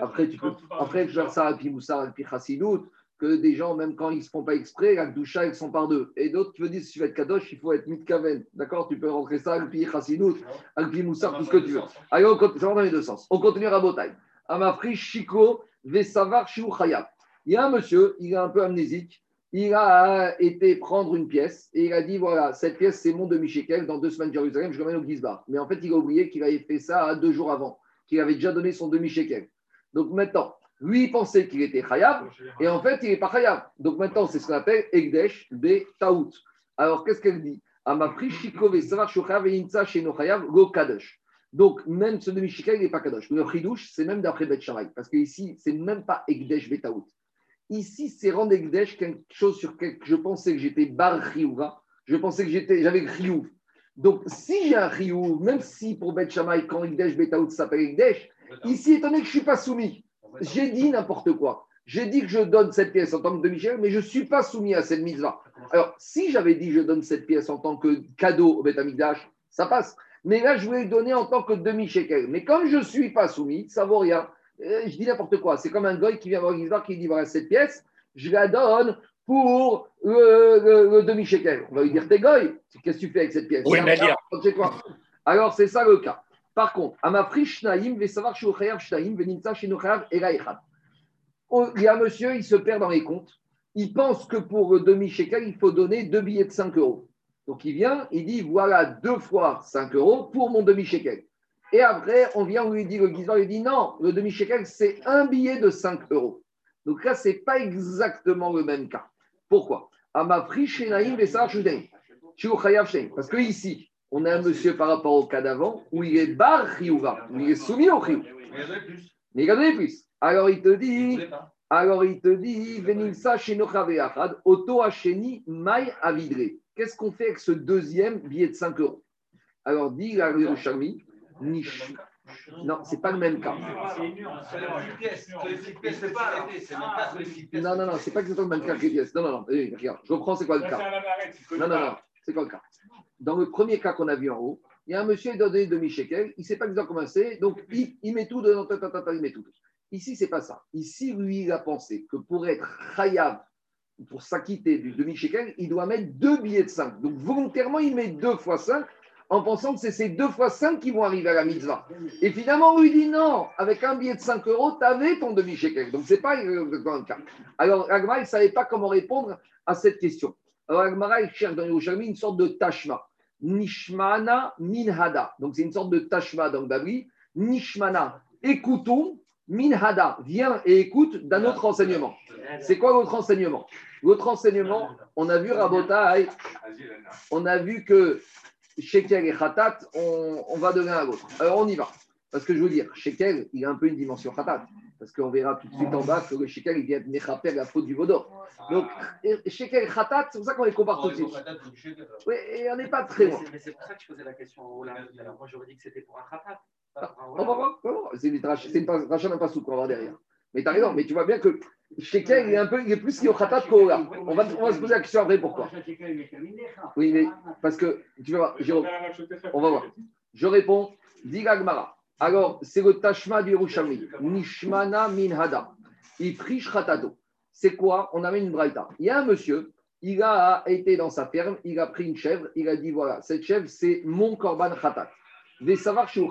Après, tu peux, après, gère ça à Pimoussa, à Pichassidout, que des gens, même quand ils ne se font pas exprès, la Kdusha, ils sont par deux. Et d'autres qui me disent, si tu veux être Kadosh, il faut être Mitkaven. D'accord? Tu peux rentrer ça, à Pichassidout, à Pimoussa, tout ce que tu veux. Allez, on continue, ça va dans les deux sens. On continue à Botaï. Amafri Shiko Vesavar Chayab. Il y a un monsieur, il est un peu amnésique. Il a été prendre une pièce et il a dit voilà, cette pièce, c'est mon demi-shekel. Dans deux semaines, Jérusalem, je l'emmène au Gizbar. Mais en fait, il a oublié qu'il avait fait ça deux jours avant, qu'il avait déjà donné son demi-shekel. Donc maintenant, lui, il pensait qu'il était Chayab et en fait, il n'est pas Chayab. Donc maintenant, c'est ce qu'on appelle Egdesh Be Taout. Alors, qu'est-ce qu'elle dit? Donc, même ce demi-shekel, il n'est pas Kadosh. Le Chidouche, c'est même d'après Bet Shammai. Parce qu'ici, c'est même pas Egdesh Betaout. Ici, c'est rendre Egdesh quelque chose sur lequel je pensais que j'étais Bar Chiyuva. Je pensais que j'étais, j'avais Chiyuv. Donc, si j'ai un Chiyuv, même si pour Bet Shammai, quand Egdesh Betaout s'appelle Egdesh, ici, étant donné que je ne suis pas soumis, j'ai dit n'importe quoi. J'ai dit que je donne cette pièce en tant que demi-shekel, mais je ne suis pas soumis à cette mitzvah. Alors, si j'avais dit je donne cette pièce en tant que cadeau au Beth Amikdash, ça passe. Mais là, je voulais donner en tant que demi-shekel. Mais comme je ne suis pas soumis, ça vaut rien. Euh, je dis n'importe quoi. C'est comme un goy qui vient voir Gizbar qui dit voilà, cette pièce, je la donne pour le, le- le demi-shekel. On va lui dire t'es goy. Qu'est-ce que tu fais avec cette pièce? Oui, mais Alors, c'est ça le cas. Par contre, Amafri Shnaim, Shnaim. Oh, Il y a un monsieur, il se perd dans les comptes. Il pense que pour demi-shekel, il faut donner deux billets de 5 euros. Donc il vient, il dit voilà deux fois 5 euros pour mon demi-shekel. Et après, on vient, on lui dit, le guiseur lui dit non, le demi-shekel, c'est un billet de 5 euros. Donc là, ce n'est pas exactement le même cas. Pourquoi? Amafri Shenaim. Parce que ici, on a un monsieur par rapport au cas d'avant où il est bar Chiyuva, où il est soumis au Chiyuv. Mais il y en avait plus. Alors il te dit, alors il te dit, Venimsa Oto Hasheni Mai Avidre. Qu'est-ce qu'on fait avec ce deuxième billet de 5 euros? Alors dit la Yerushalmi, Nish. Non, c'est pas le même cas. Non, non, non, c'est pas exactement le même cas que les pièces. Non, non, non, eh, regarde, je reprends, c'est quoi le cas? Non, non, non, c'est quoi le cas? Dans le premier cas qu'on a vu en haut, il y a un monsieur qui a donné demi-shekel, il ne sait pas exactement comment c'est, donc il, met tout dedans, il met tout. Ici, c'est pas ça. Ici, lui, il a pensé que pour être chayav, pour s'acquitter du demi-shekel, il doit mettre deux billets de 5. Donc volontairement, il met deux fois 5 en pensant que c'est ces deux fois 5 qui vont arriver à la mitzvah. Et finalement, on lui dit non, avec un billet de 5 euros, tu avais ton demi-shekel. Donc, ce n'est pas le cas. Alors, Agma, il ne savait pas comment répondre à cette question. Alors, Agmara, il cherche dans Yerushalmi une sorte de tashma. Nishmana minhada. Donc, c'est une sorte de tashma dans le Babri. Nishmana, écoutons, minhada, viens et écoute d'un autre enseignement. C'est quoi l'autre enseignement? L'autre enseignement, on a vu Rabotai, on a vu que Shekel et Khatat, on, on va de l'un à l'autre. Alors, on y va. Parce que je veux dire, Shekel, il a un peu une dimension Khatat. Parce qu'on verra tout de suite en bas que le Shekel, il vient de Mechaper la faute du Vaudor. Donc, Shekel et Khatat, c'est pour ça qu'on les compare tout de suite. Oui, et on n'est pas très Mais loin. c'est- mais c'est pour ça que je posais la question au Olam. Moi, j'aurais dit que c'était pour un khatat. On va voir, on va voir. C'est une dracha d'un pasouk qu'on va voir derrière. Mais t'as raison, mais tu vois bien que Shekel, il est un peu, il est plus Khatat qu'Ola. On va, on va se poser la question après pourquoi. Oui, mais parce que, tu vas voir, Jérôme, on va voir. Je réponds, dit Gagmara. Alors, c'est le Tashma du Yerushalmi. Nishmana min hada. Ifrish khatado. C'est quoi? On amène une braïta. Il y a un monsieur, il a été dans sa ferme, il a pris une chèvre, il a dit voilà, cette chèvre, c'est mon korban khatat. Des savoir chez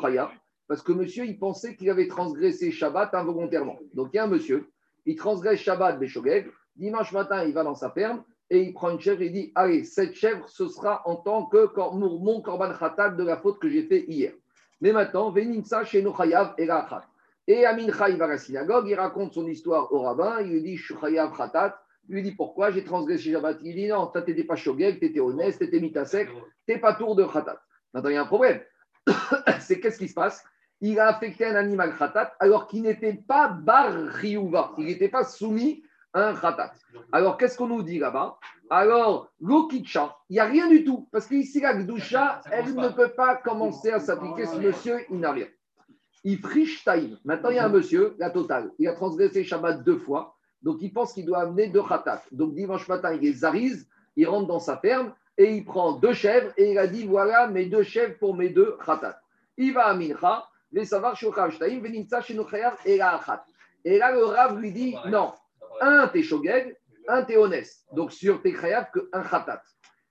parce que monsieur, il pensait qu'il avait transgressé Shabbat involontairement. Donc, il y a un monsieur, il transgresse Shabbat Beshogeg. Dimanche matin, il va dans sa ferme et il prend une chèvre et il dit Allez, cette chèvre, ce sera en tant que mon korban khatat de la faute que j'ai fait hier. Mais maintenant, Veninsa chez Nochayav et Rachat. Et Amincha, il va à la synagogue, il raconte son histoire au rabbin, il lui dit Chayav Khatat. Il lui dit Pourquoi? J'ai transgressé Shabbat Il dit Non, toi, t'étais pas Shogeg, t'étais honnête, t'étais mitasek, t'es pas tour de Khatat. Maintenant, il y a un problème. C'est qu'est-ce qui se passe? Il a affecté un animal Khatat alors qu'il n'était pas Bar il n'était pas soumis un Khatat. Alors, qu'est-ce qu'on nous dit là-bas? Alors, l'Okitcha, il n'y a rien du tout. Parce qu'ici, la commence elle ne peut pas commencer à s'appliquer. Ce monsieur, il n'a rien. Il friche taïm. Maintenant, il y a un monsieur, la totale. Il a transgressé Shabbat deux fois. Donc, il pense qu'il doit amener deux khatat. Donc, dimanche matin, il est zariz. Il rentre dans sa ferme et il prend deux chèvres et il a dit voilà mes deux chèvres pour mes deux khatat. Il va à Mincha, les savoir shochav shtaim, venimtsa et la. Et là, le Rav lui dit non, un t'es shogeg, un t'es honnête. Donc, sur tes que un khatat.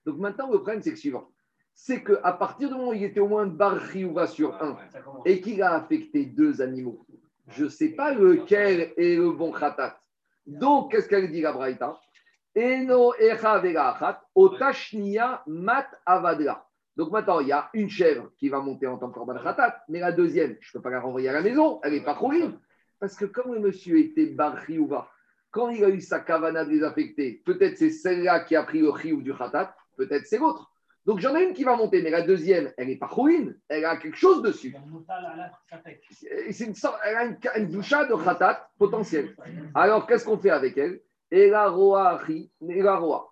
Donc, maintenant, le problème, c'est le suivant. C'est qu'à partir du moment où il était au moins bar chiyuva sur un, et qu'il a affecté deux animaux, je ne sais pas lequel est le bon khatat. Donc, qu'est-ce qu'elle dit la Braïta? Eno otashnia mat. Donc maintenant, il y a une chèvre qui va monter en tant que korban khatat, mais la deuxième, je ne peux pas la renvoyer à la maison, elle n'est pas chouline. Parce que comme le monsieur était bar chiyuva, quand il a eu sa kavana désaffectée, peut-être c'est celle-là qui a pris le chiyuv du khatat, peut-être c'est l'autre. Donc j'en ai une qui va monter, mais la deuxième, elle n'est pas chouline, elle a quelque chose dessus. C'est une sorte, elle a une, une doucha de khatat potentielle. Alors qu'est-ce qu'on fait avec elle? Et la roa,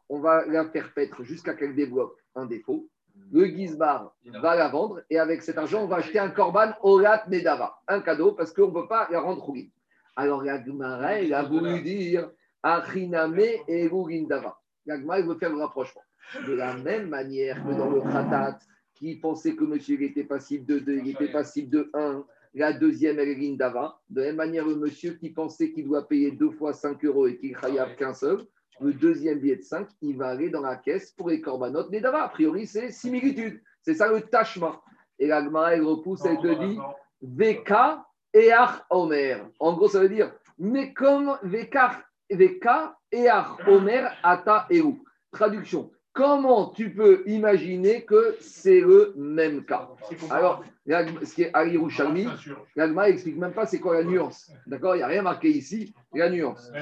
on va la faire paître jusqu'à qu'elle développe un défaut. Le gizbar va la vendre et avec cet argent, on va acheter un korban orat nedava, un cadeau parce qu'on ne peut pas la rendre chouline. Alors la Gemara, elle a voulu dire achiname et rugindava. La Gemara, elle veut faire le rapprochement. De la même manière que dans le khatat, qui pensait que monsieur il était passible de 2, il était passible de 1, la deuxième, est l'indava. De la même manière, le monsieur qui pensait qu'il doit payer deux fois 5 euros et qu'il chayav qu'un seul, le deuxième billet de 5, il va aller dans la caisse pour les korbanot Nedava. A priori, c'est similitude. C'est ça le tachma. Et la Gemara, elle repousse, elle te dit Veka Each Omer. En gros, ça veut dire mais comme Veka Veka Each Omer Ata Eru. Traduction. Comment tu peux imaginer que c'est le même cas? Alors, ce qui est à Yerushalmi, l'Agma n'explique même pas c'est quoi la nuance. D'accord? Il n'y a rien marqué ici, la nuance.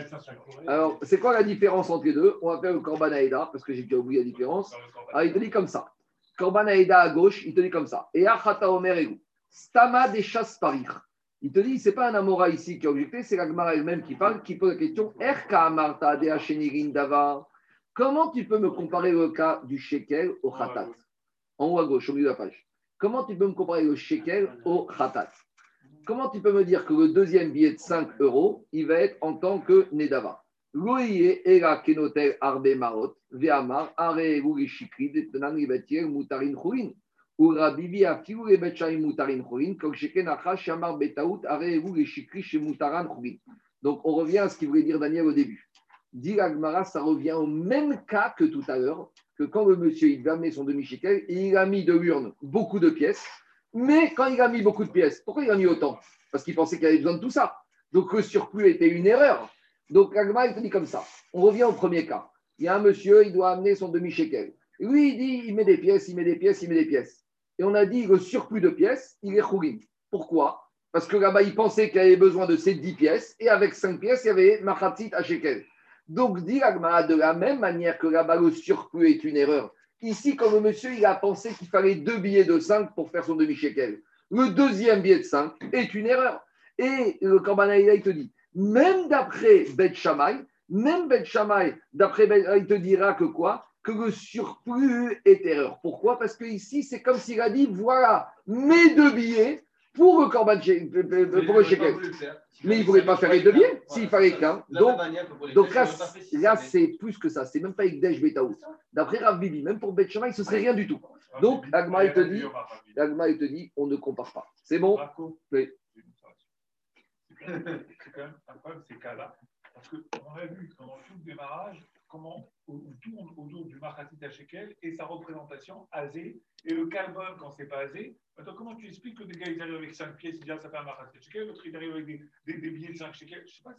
Alors, c'est quoi la différence entre les deux? On va faire le Korban Aïda, parce que j'ai déjà oublié la différence. Ah, il te dit comme ça. Korban Aïda à gauche, il te dit comme ça. Et Achata Omer Egu. Stama des chasses parir. Il te dit, c'est pas un Amora ici qui a objecté, c'est la Gemara elle-même qui parle, qui pose la question Erka Davar. Comment tu peux me comparer le cas du shekel au khatat En haut à gauche, au milieu de la page. Comment tu peux me comparer le shekel au khatat Comment tu peux me dire que le deuxième billet de 5 euros, il va être en tant que Nedava? Era kenotel arbe marot, ve'amar, are mutarin. Donc on revient à ce qu'il voulait dire Daniel au début. Dit ça revient au même cas que tout à l'heure, que quand le monsieur il devait amener son demi-shekel, il a mis de l'urne beaucoup de pièces, mais quand il a mis beaucoup de pièces, pourquoi il a mis autant? Parce qu'il pensait qu'il avait besoin de tout ça. Donc le surplus était une erreur. Donc l'Agmara, il te dit comme ça. On revient au premier cas. Il y a un monsieur, il doit amener son demi-shekel. Lui, il dit, il met des pièces, il met des pièces, il met des pièces. Et on a dit, le surplus de pièces, il est chougin. Pourquoi? Parce que là-bas, il pensait qu'il avait besoin de ces 10 pièces, et avec 5 pièces, il y avait machatzit à shekel. Donc, dit de la même manière que là-bas, le surplus est une erreur. Ici, comme le monsieur, il a pensé qu'il fallait deux billets de 5 pour faire son demi-shekel. Le deuxième billet de 5 est une erreur. Et le Korban il te dit, même d'après Bet Shammai, même Bet Shammai, d'après Bet, il te dira que quoi? Que le surplus est erreur. Pourquoi? Parce que ici, c'est comme s'il a dit, voilà, mes deux billets, pour le corban, pour le shekel. Mais il ne voulait pas faire les deux biens s'il fallait qu'un. Donc, donc là, là c'est plus que ça. C'est même pas Ekdesh Betaout. D'après Rav Bibi, même pour Bet Shammai, ce serait rien du tout. Donc, Agma, il te dit- L'Agma, il te dit, on ne compare pas. C'est bon? Oui. C'est quand même c'est quand même incroyable ces cas-là. Parce qu'on a vu pendant tout le démarrage comment tourne autour du Mahatit Shekel et sa représentation azé et le carbone quand c'est pas azé. Attends, comment tu expliques que des gars ils arrivent avec 5 pièces, disent ah, ça fait un Mahatit Shekel, l'autre il arrive avec des, des, des billets de 5 shekels, je sais pas,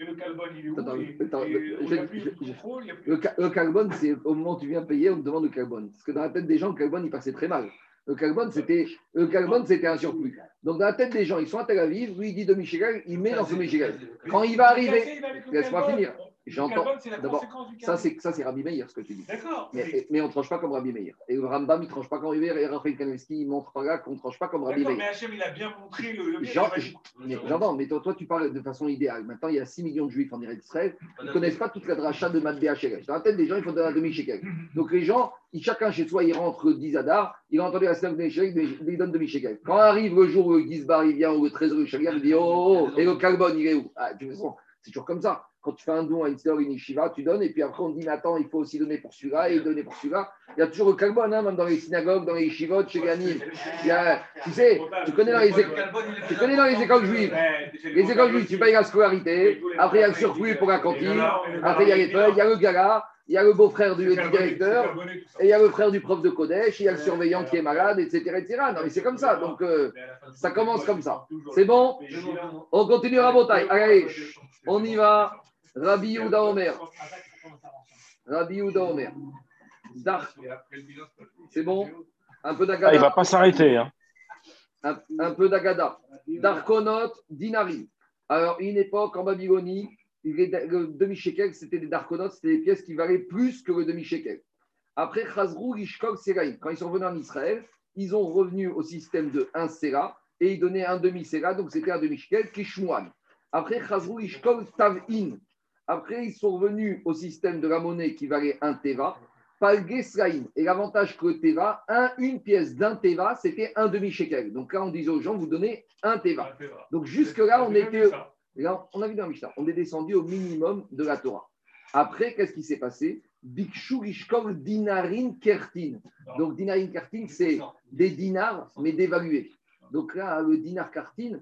et le carbone il est où? Attends, et, attends, et je- on a je- plus je- de contrôle, il y a plus Le, ca- le carbone, c'est au moment où tu viens payer, on te demande le carbone. Parce que dans la tête des gens, le carbone, il passait très mal. Le carbone, c'était, le carbone, c'était un surplus. Donc, dans la tête des gens, ils sont à Tel Aviv, lui, il dit demi-shekel, il met dans ce demi-shekel. Quand il va arriver, laisse-moi finir. Le J'entends. carbone, c'est la D'abord, conséquence du ça, carbone. c'est, ça, c'est Rabbi Meir, ce que tu dis. D'accord. Mais, mais on ne tranche pas comme Rabbi Meir. Et le Rambam, il ne tranche pas comme Rabbi Meir. Et Raphaël Kanevski, il montre pas là qu'on ne tranche pas comme Rabbi Meir. mais Hachem, il a bien montré le. le il Mais J'entends, mais toi, toi, tu parles de façon idéale. Maintenant, il y a 6 millions de juifs en Israël. Ils ne connaissent pas toute la dracha de Matbea Shekel. Dans la tête des gens, il faut donner un demi-shekel. Donc les gens, ils- chacun chez soi, il rentre 10 adar, il a entendu la semaine demi-shekel, mais il donne demi-shekel. Quand arrive le jour où le Gizbar, il vient, ou le trésor du Shekel, il dit Oh, oh, oh, et le carbone, il est où? Ah, de toute façon, C'est toujours comme ça. Quand tu fais un don à une sœur, une yeshiva, tu donnes, et puis après on dit, mais attends, il faut aussi donner pour celui-là, et donner pour celui-là. Il y a toujours le carbone, hein, même dans les synagogues, dans les yeshivot, chez Ganim. Il y a- Tu sais, tu connais dans les écoles. Tu connais dans les écoles juives Les écoles juives, tu payes la scolarité, après il y a le surplus pour la cantine, après il y a les feuilles, il y a le gala, il y a le beau-frère du, du directeur, et il y a le frère du prof de Kodesh, il y a le surveillant qui est malade, etc. etc. Non, mais c'est comme ça. Donc, euh, ça commence comme ça. C'est bon On continue à Botaï. Allez, on y va. Rabbi Yehuda Omer. Rabbi Yehuda Omer. C'est bon Un peu Ah, il ne d'agada. va pas s'arrêter. Hein. Un, un peu d'agada. Darkonot, dinarim. Alors, une époque en Babylonie, les- le demi-shekel, c'était des darkonotes, c'était des pièces qui valaient plus que le demi-shekel. Après, Chazrou, Ishkol, Seraïm, quand ils sont venus en Israël, ils ont revenu au système de 1 Sera et ils donnaient un demi-Sera, donc c'était un demi-shekel, Kishmuan. Après, Chazrou, Ishkol, Tav'in. Après, ils sont revenus au système de la monnaie qui valait 1 Teva, Palge Sraïm. Et l'avantage que le Teva, un, une pièce d'un Teva, c'était un demi-shekel. Donc là, on disait aux gens, vous donnez un Teva. Donc jusque-là, on était. Là, on a vu dans la Mishnah, on est descendu au minimum de la Torah. Après, qu'est-ce qui s'est passé? Bikshu Dinarin Kertin. Donc, Dinarin Kertin, c'est des dinars, mais dévalués. Donc là, le dinar Kertin, un,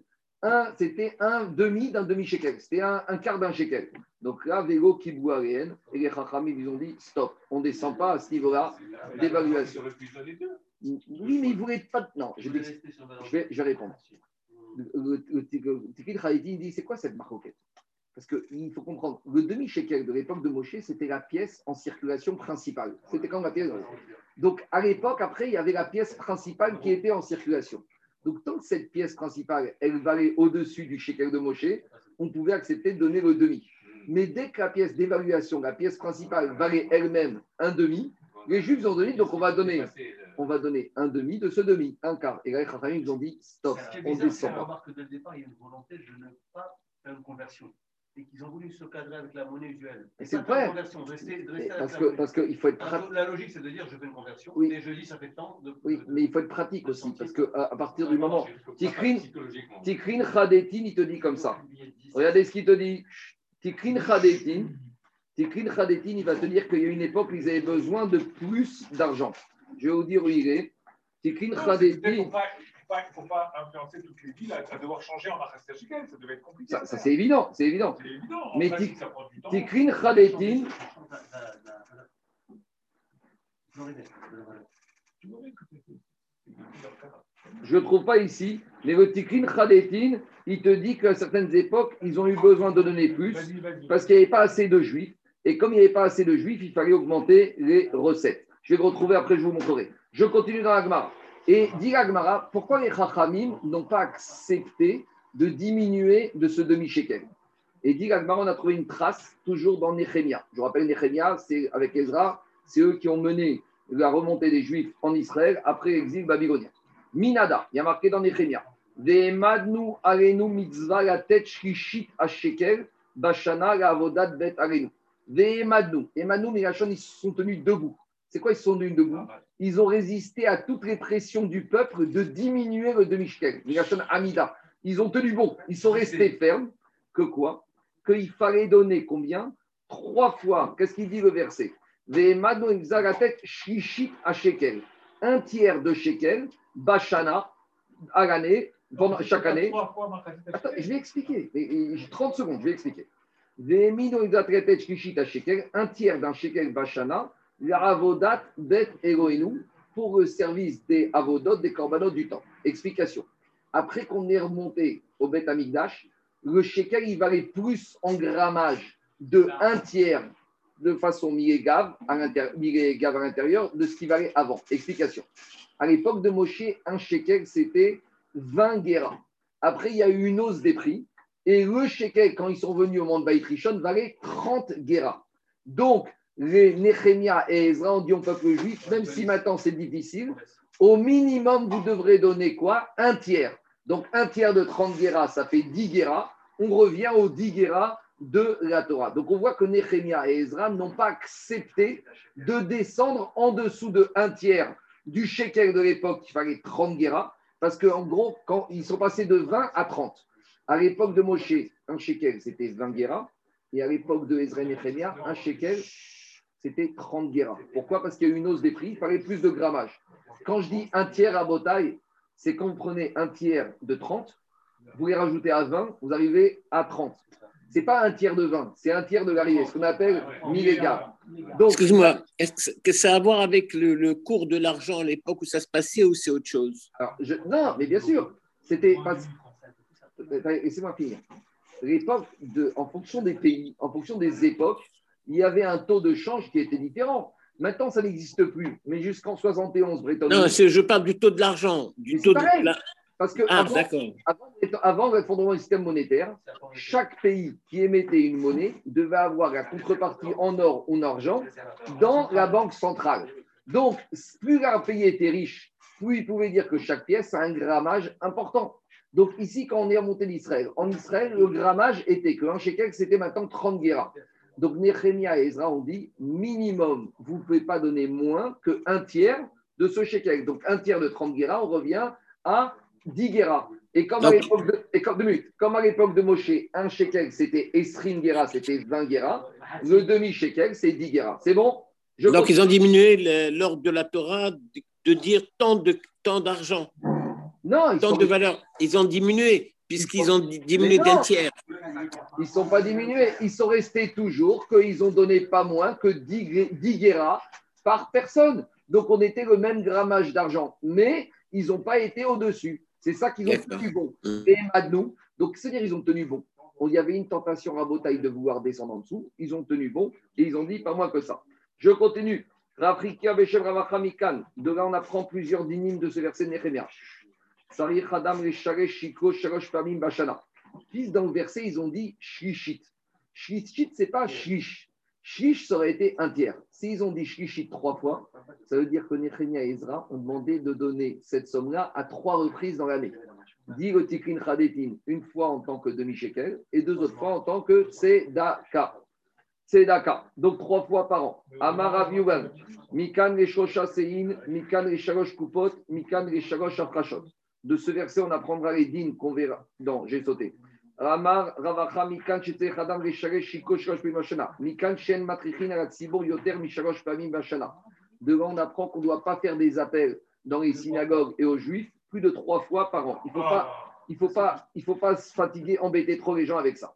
c'était un demi d'un demi-shekel. C'était un, un quart d'un shekel. Donc là, Vélo Kibouarien, et les Chachamim, ils ont dit stop, on ne descend pas à ce niveau-là d'évaluation. Oui, mais ils ne voulaient pas. Non, je, vais- je vais, répondre. Le, il dit c'est quoi cette maroquette Parce qu'il faut comprendre, le demi-shekel de l'époque de Moshe, c'était la pièce en circulation principale. C'était quand la pièce. Donc à l'époque, après, il y avait la pièce principale qui était en circulation. Donc tant que cette pièce principale, elle valait au-dessus du shekel de Moshe, on pouvait accepter de donner le demi. Mais dès que la pièce d'évaluation, la pièce principale valait elle-même un demi, les Juifs ont donné, donc on va donner, on va donner un demi de ce demi, un quart. Et là, les Chachamim, ils ont dit stop, on descend remarque que dès le départ, il y a une volonté de ne pas faire une conversion. Et qu'ils ont voulu se cadrer avec la monnaie usuelle. Et c'est vrai. une conversion, de rester, de rester avec Parce la que monnaie. parce qu'il faut être pratique. que La logique, c'est de dire je fais une conversion. Oui. Et je dis ça fait tant de. Oui, de- mais il faut être pratique aussi, parce que à à partir du moment, Tikrin. Tikrin Chadetin, il te dit comme ça. Regardez ce qu'il te dit. Tikrin Chadetin, Tikrin Chadetin, il va te dire qu'il y a une époque où ils avaient besoin de plus d'argent. Je vais vous dire où il est. Tikrin Chadetin, pas, faut pas, faut pas influencer toutes les villes à, à devoir changer en Mahatit Shekel, ça devait être compliqué. ça, ça, c'est évident, c'est évident. Mais. Tikrin c'est- je ne trouve pas ici, mais le Tikrin Chadetin, il te dit qu'à certaines époques, ils ont eu besoin de donner plus. Parce qu'il n'y avait pas assez de juifs. Et comme il n'y avait pas assez de juifs, il fallait augmenter les recettes. Je vais le retrouver après, je vous montrerai. Je continue dans l'Agmara. Et dit l'Agmara, pourquoi les Chachamim n'ont pas accepté de diminuer de ce demi-shekel? Et dit l'Agmara, on a trouvé une trace toujours dans Néhémia. Je vous rappelle, Néhémia, c'est avec Ezra, c'est eux qui ont mené la remontée des juifs en Israël après l'exil babylonien. Minada, il y a marqué dans Néhémia. Ve'emadnu alenu mitzvah la tête shlishit shekel Bashana la avodat bet arenu. Ve'emadnu. Emadnu, Milachon, ils se sont tenus debout. C'est quoi Ils sont tenus debout. Ils ont résisté à toutes les pressions du peuple de diminuer le demi-shekel. Amida. Ils ont tenu bon. Ils sont restés fermes. Que quoi Qu'il fallait donner combien Trois fois. Qu'est-ce qu'il dit le verset un tiers de shekel, bachana, à l'année, chaque année. Attends, je vais expliquer. 30 secondes, je vais expliquer. Un tiers d'un shekel bachana, la avodat bet Eloheinu, pour le service des avodot, des korbanot du temps. Explication. Après qu'on est remonté au Bet Amigdash, le shekel, il valait plus en grammage de un tiers de façon millégave à l'intérieur de ce qui valait avant. Explication. À l'époque de Moshe, un shekel, c'était 20 guéras. Après, il y a eu une hausse des prix. Et le shekel, quand ils sont venus au monde Baïtrichon, valait 30 guéras. Donc, les Nehemia et Ezra ont dit au peuple juif, même si maintenant c'est difficile, au minimum, vous devrez donner quoi? Un tiers. Donc, un tiers de 30 guéras, ça fait 10 guéras. On revient aux 10 guéras de la Torah. Donc on voit que Nehemia et Ezra n'ont pas accepté de descendre en dessous de un tiers du shekel de l'époque, il fallait 30 guéras, parce qu'en gros, quand ils sont passés de 20 à 30. À l'époque de Moshe, un shekel, c'était 20 guéras, et à l'époque de Ezra et Nehemia, un shekel, c'était 30 guéras. Pourquoi? Parce qu'il y a eu une hausse des prix, il fallait plus de grammage. Quand je dis un tiers à Botaille, c'est quand vous prenez un tiers de 30, vous les rajoutez à 20, vous arrivez à 30 c'est pas un tiers de vin, c'est un tiers de l'arrivée, ce qu'on appelle milléga. Excuse-moi, est-ce que ça a à voir avec le, cours de l'argent à l'époque où ça se passait ou c'est autre chose? Alors, Non, mais bien sûr, c'était. Laissez-moi finir. L'époque, de... en fonction des pays, en fonction des époques, il y avait un taux de change qui était différent. Maintenant, ça n'existe plus. Mais jusqu'en 71, Bretton. Non, je parle du taux de l'argent. Du taux de parce que ah, avant, l'effondrement du système monétaire, chaque pays qui émettait une monnaie devait avoir la contrepartie en or ou en argent dans la banque centrale. Donc, plus un pays était riche, plus il pouvait dire que chaque pièce a un grammage important. Donc ici, quand on est remonté d'Israël, en Israël, le grammage était que un shekel, c'était maintenant 30 guéras. Donc Nehemia et Ezra ont dit, minimum, vous ne pouvez pas donner moins qu'un tiers de ce shekel. Donc un tiers de 30 guéras, on revient à 10 guéras. Et comme, à l'époque de, et comme, comme à l'époque de Moshe, un shekel, c'était Esrin guéras, c'était 20 guéras. Le demi-shekel, c'est 10 guéras. C'est bon? Donc, ils ont diminué l'ordre de la Torah de dire tant de tant d'argent. Non, ils tant de valeur. Ils ont diminué, puisqu'ils ont diminué d'un tiers. Ils ne sont pas diminués. Ils sont restés toujours qu'ils ont donné pas moins que 10, 10 guéras par personne. Donc, on était le même grammage d'argent. Mais ils n'ont pas été au-dessus. C'est ça qu'ils ont tenu bon. Mm. Et Madnou, donc c'est-à-dire ils ont tenu bon. Il y avait une tentation à Botaï de vouloir descendre en dessous. Ils ont tenu bon et ils ont dit pas moins que ça. Je continue. De là, on apprend plusieurs dynimes de ce verset de Puis dans le verset, ils ont dit shlishit. Shlishit, ce n'est pas shlish. Shlish, ça aurait été un tiers. S'ils ont dit Shlishit trois fois, ça veut dire que Nechemia et Ezra ont demandé de donner cette somme-là à trois reprises dans l'année. Dit le Tikrin Chadetin, une fois en tant que demi-shekel et deux autres fois en tant que Tzedaka. Tzedaka, donc trois fois par an. Yugan, Mikan Reshosha Sein, Mikan Resharosh Kupot, Mikan Resharosh Afrashot. De ce verset, on apprendra les dînes qu'on verra. Non, j'ai sauté. Ramar Ravacha Mikan. Mikan Shen Matrichin Yoter Pamim on apprend qu'on ne doit pas faire des appels dans les synagogues et aux juifs plus de trois fois par an. Il ne faut pas, il faut pas, il faut pas se fatiguer, embêter trop les gens avec ça.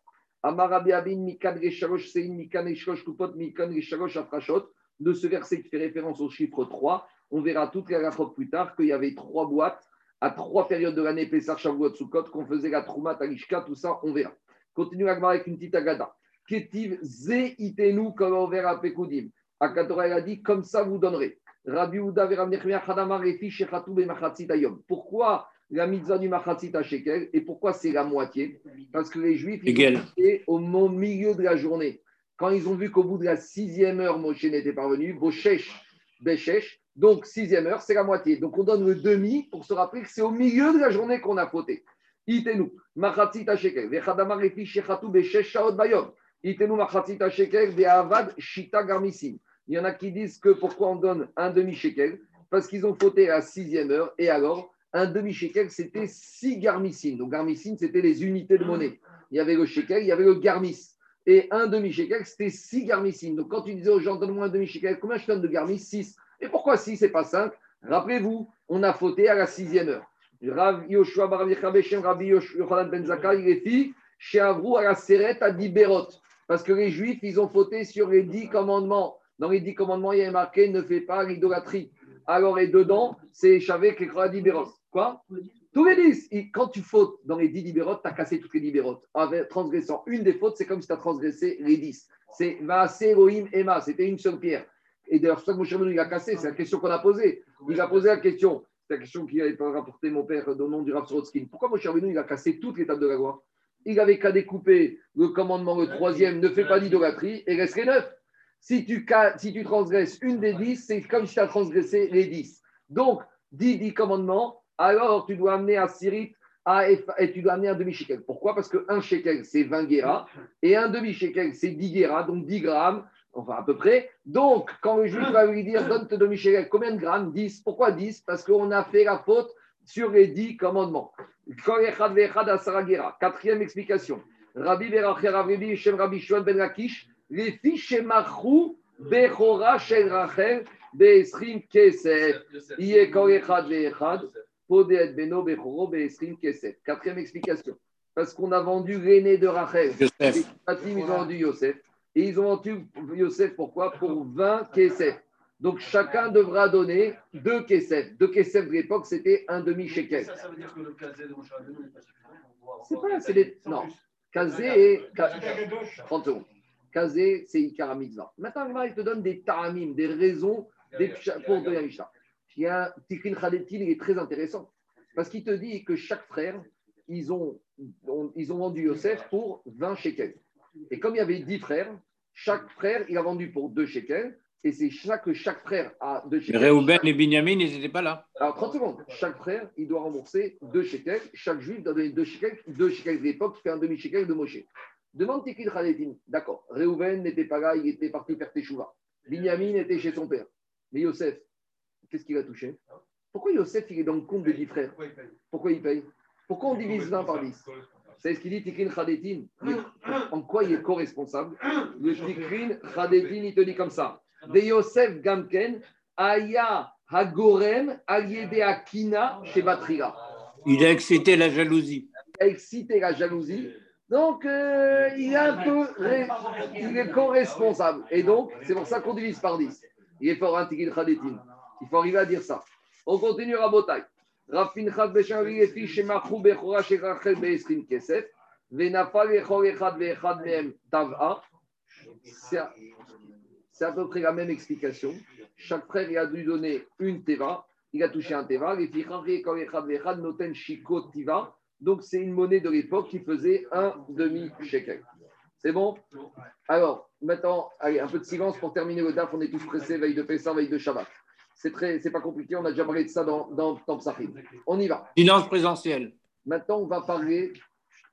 De ce verset qui fait référence au chiffre 3, on verra toutes les rafraîchissement plus tard qu'il y avait trois boîtes à trois périodes de l'année, Pessah, Shavuot, Sukkot, qu'on faisait la Trouma, Talishka, tout ça, on verra. Continue avec une petite agada. Ketiv ze itenu comme on verra Pekoudim. Akatora, a dit, comme ça vous donnerez. Rabbi Uda veramnechmea chadamar efi shechatou bemachatzit ayom. Pourquoi la mitzvah du machatzit à shekel et pourquoi c'est la moitié? Parce que les juifs, ils ont au milieu de la journée. Quand ils ont vu qu'au bout de la sixième heure, Moshe n'était pas venu, Bochesh, Donc, sixième heure, c'est la moitié. Donc, on donne le demi pour se rappeler que c'est au milieu de la journée qu'on a fauté. Itenu. Il y en a qui disent que pourquoi on donne un demi-shekel Parce qu'ils ont fauté à sixième heure. Et alors, un demi-shekel, c'était six garmicines. Donc, garmicines, c'était les unités de monnaie. Il y avait le shekel, il y avait le garmis. Et un demi-shekel, c'était six garmicines. Donc, quand tu disais aux gens, donne-moi un demi-shekel, combien je donne de garmis Six. Et pourquoi six et pas cinq? Rappelez-vous, on a fauté à la sixième heure. Rav Yoshua Rabbi Yochanan Ben Zakkai, il est filles, chez Avrou à la Seret à Diberot. Parce que les Juifs, ils ont fauté sur les dix commandements. Dans les dix commandements, il y a marqué ne fais pas l'idolâtrie. Alors, et dedans, c'est Shavek et Diberot. Quoi? Tous les dix. quand tu fautes dans les dix Diberot, tu as cassé toutes les Diberot. En transgressant une des fautes, c'est comme si tu as transgressé les dix. C'est Vaase Elohim Emma, c'était une seule pierre. Et d'ailleurs, ça que Moshe il a cassé, c'est la question qu'on a posée. Il a posé la question c'est la question qui avait rapporté mon père au nom du Rav Sorotskin. Pourquoi Moshe Rabbeinu, il a cassé toutes les tables de la loi? Il avait qu'à découper le commandement, le troisième, ne fais pas d'idolâtrie, et resterait neuf. Si tu, si tu transgresses une des dix, c'est comme si tu as transgressé les dix. Donc, dix, dix commandements, alors tu dois amener un sirit et tu dois amener un demi-shekel. Pourquoi? Parce qu'un shekel, c'est 20 guéras, et un demi-shekel, c'est 10 guéras, donc 10 grammes enfin à peu près. Donc, quand le juif va lui dire donne-te de Michel, combien de grammes? 10. Pourquoi 10 Parce qu'on a fait la faute sur les 10 commandements. Quatrième explication. Rabbi Beracher Rabbi Shem Rabbi Shmuel Ben Lakish, les fiches Machou Bechora Shel Rachel Kesef. Iye Kol Echad Quatrième explication. Parce qu'on a vendu l'aîné de Rachel. Les ils ont vendu Yosef. Et ils ont vendu Yosef, pourquoi? Pour 20 Kesef. Donc chacun devra donner deux Kesef. Deux Kesef de l'époque, c'était un demi-shekel. Ça, ça veut dire que le Kazé de Moshe Rabbeinu n'est pas suffisant C'est pas, c'est des. Non. Kazé et. 30 secondes. Kazé, c'est Ikara Mitzvah. Maintenant, il te donne des taramim, des raisons des... pour donner Mishnah. Il y a Tikrin Khadetin, il est très intéressant. Parce qu'il te dit que chaque frère, ils ont, ils ont vendu Yosef pour 20 shekels. Et comme il y avait 10 frères, chaque frère, il a vendu pour deux shekels. Et c'est chaque, chaque frère a deux shekels. Réhouben et Binyamin, ils n'étaient pas là. Alors, 30 secondes. Chaque frère, il doit rembourser deux shekels. Chaque juif doit donner deux shekels. Deux shekels de l'époque fait un demi-shekel de Moshe. Demande Tikil Khaletin. D'accord. Réhouben n'était pas là, il était parti faire Teshuva. Binyamin était chez son père. Mais Yosef, qu'est-ce qu'il a touché Pourquoi Yosef, il est dans le compte de 10 frères Pourquoi il paye Pourquoi on divise 20 par 10 c'est ce qu'il dit Tikrin Khadetin. En quoi il est co-responsable Le Tikrin Khadetin, il te dit comme ça. De Yosef Gamken, Aya Hagorem, Aliede Akina, chez Batriga. Il a excité la jalousie. Il a excité la jalousie. Donc, euh, il, est un peu, il est co-responsable. Et donc, c'est pour ça qu'on divise par 10. Il est fort, un Tikrin Khadetin. Il faut arriver à dire ça. On continue à Botaï. Machou Bechora Kesef, Venafal Echor Echad Vechad Mehem Tava. C'est à peu près la même explication. Chaque frère a dû donner une Teva. Il a touché un Teva. Echor Echad Noten Tiva. Donc c'est une monnaie de l'époque qui faisait un demi-shekel. C'est bon? Alors, maintenant, un peu de silence pour terminer le DAF. On est tous pressés, veille de Pessah, veille de Shabbat. C'est très, c'est pas compliqué. On a déjà parlé de ça dans, dans, dans On y va. Finance présentielle. Maintenant, on va parler.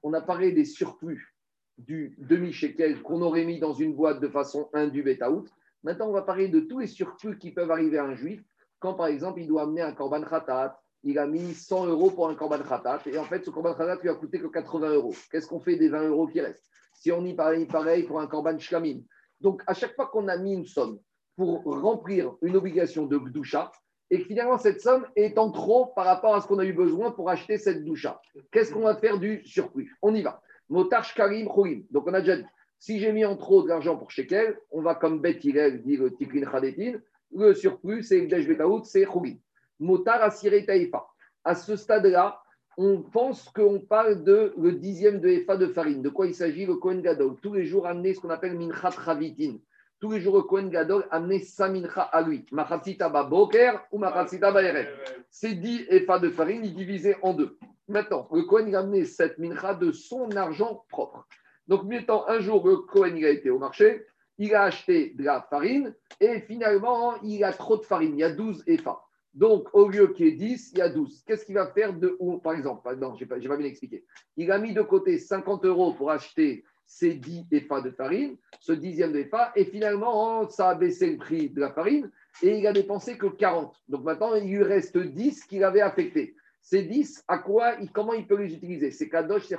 On a parlé des surplus du demi-shekel qu'on aurait mis dans une boîte de façon indue out. Maintenant, on va parler de tous les surplus qui peuvent arriver à un juif quand, par exemple, il doit amener un korban khatat. Il a mis 100 euros pour un korban khatat. Et en fait, ce korban khatat lui a coûté que 80 euros. Qu'est-ce qu'on fait des 20 euros qui restent? Si on y pareil, pareil pour un korban shlamim. Donc, à chaque fois qu'on a mis une somme pour remplir une obligation de Gdusha et que finalement cette somme est en trop par rapport à ce qu'on a eu besoin pour acheter cette doucha. Qu'est-ce qu'on va faire du surplus? On y va. Motarch Karim Donc on a déjà dit, si j'ai mis en trop de l'argent pour Shekel, on va comme Bet Hillel dit le Tiklin Khadetin, le surplus c'est le Desh Betaout, c'est Khourim. Motar Asire Taïfa. À ce stade-là, on pense qu'on parle de le dixième de Efa de farine. De quoi il s'agit? Le Kohen Gadol. Tous les jours amener ce qu'on appelle Minchat Ravitin tous les jours, le Kohen Gadol amenait sa mincha à lui. Machatzita boker ou machatzita baeret. C'est 10 pas de farine, il divisait en deux. Maintenant, le Kohen il a amené cette mincha de son argent propre. Donc, maintenant, un jour, le Kohen a été au marché, il a acheté de la farine et finalement, il a trop de farine. Il y a 12 EFA. Donc, au lieu qu'il y ait 10, il y a 12. Qu'est-ce qu'il va faire de Par exemple, non, je n'ai pas, bien expliqué. Il a mis de côté 50 euros pour acheter c'est 10 EFA de farine, ce dixième EFA, et finalement, ça a baissé le prix de la farine, et il a dépensé que 40. Donc maintenant, il lui reste 10 qu'il avait affecté. Ces 10, à quoi, comment il peut les utiliser? C'est Kadosh, c'est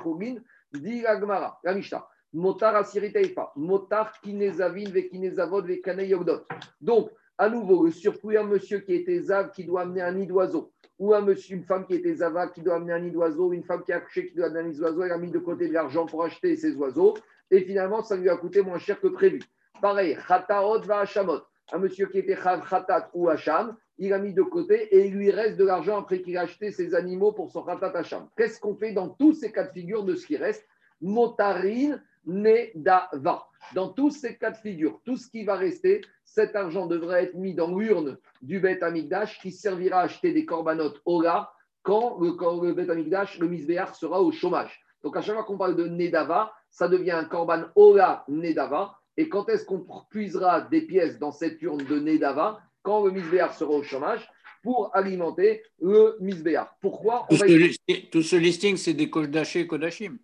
dit la Gemara, la Mishnah. Motar asirita efa, motar kinezavin ve kinezavod ve. Donc, à nouveau, le surplus, monsieur qui était zav qui doit amener un nid d'oiseau, ou un monsieur, une femme qui était zava qui doit amener un nid d'oiseau, une femme qui a accouché qui doit amener un nid d'oiseau, elle a mis de côté de l'argent pour acheter ces oiseaux, et finalement, ça lui a coûté moins cher que prévu. Pareil, chataot va hachamot, un monsieur qui était chav chatat ou hacham, il a mis de côté et il lui reste de l'argent après qu'il a acheté ses animaux pour son chatat hacham. Qu'est-ce qu'on fait dans tous ces cas de figure de ce qui reste? Motarine, Nedava. Dans tous ces cas de figure, tout ce qui va rester, cet argent devrait être mis dans l'urne du Beth Amikdash qui servira à acheter des corbanotes Ola quand le, quand le Amikdash, le Misbéach, sera au chômage. Donc à chaque fois qu'on parle de Nedava, ça devient un korban Ola Nedava. Et quand est-ce qu'on puisera des pièces dans cette urne de Nedava Quand le Misbéach sera au chômage pour alimenter le Misbéach. Pourquoi Tout On va ce, listing, tout ce listing, c'est des Kodashé et Kodashim.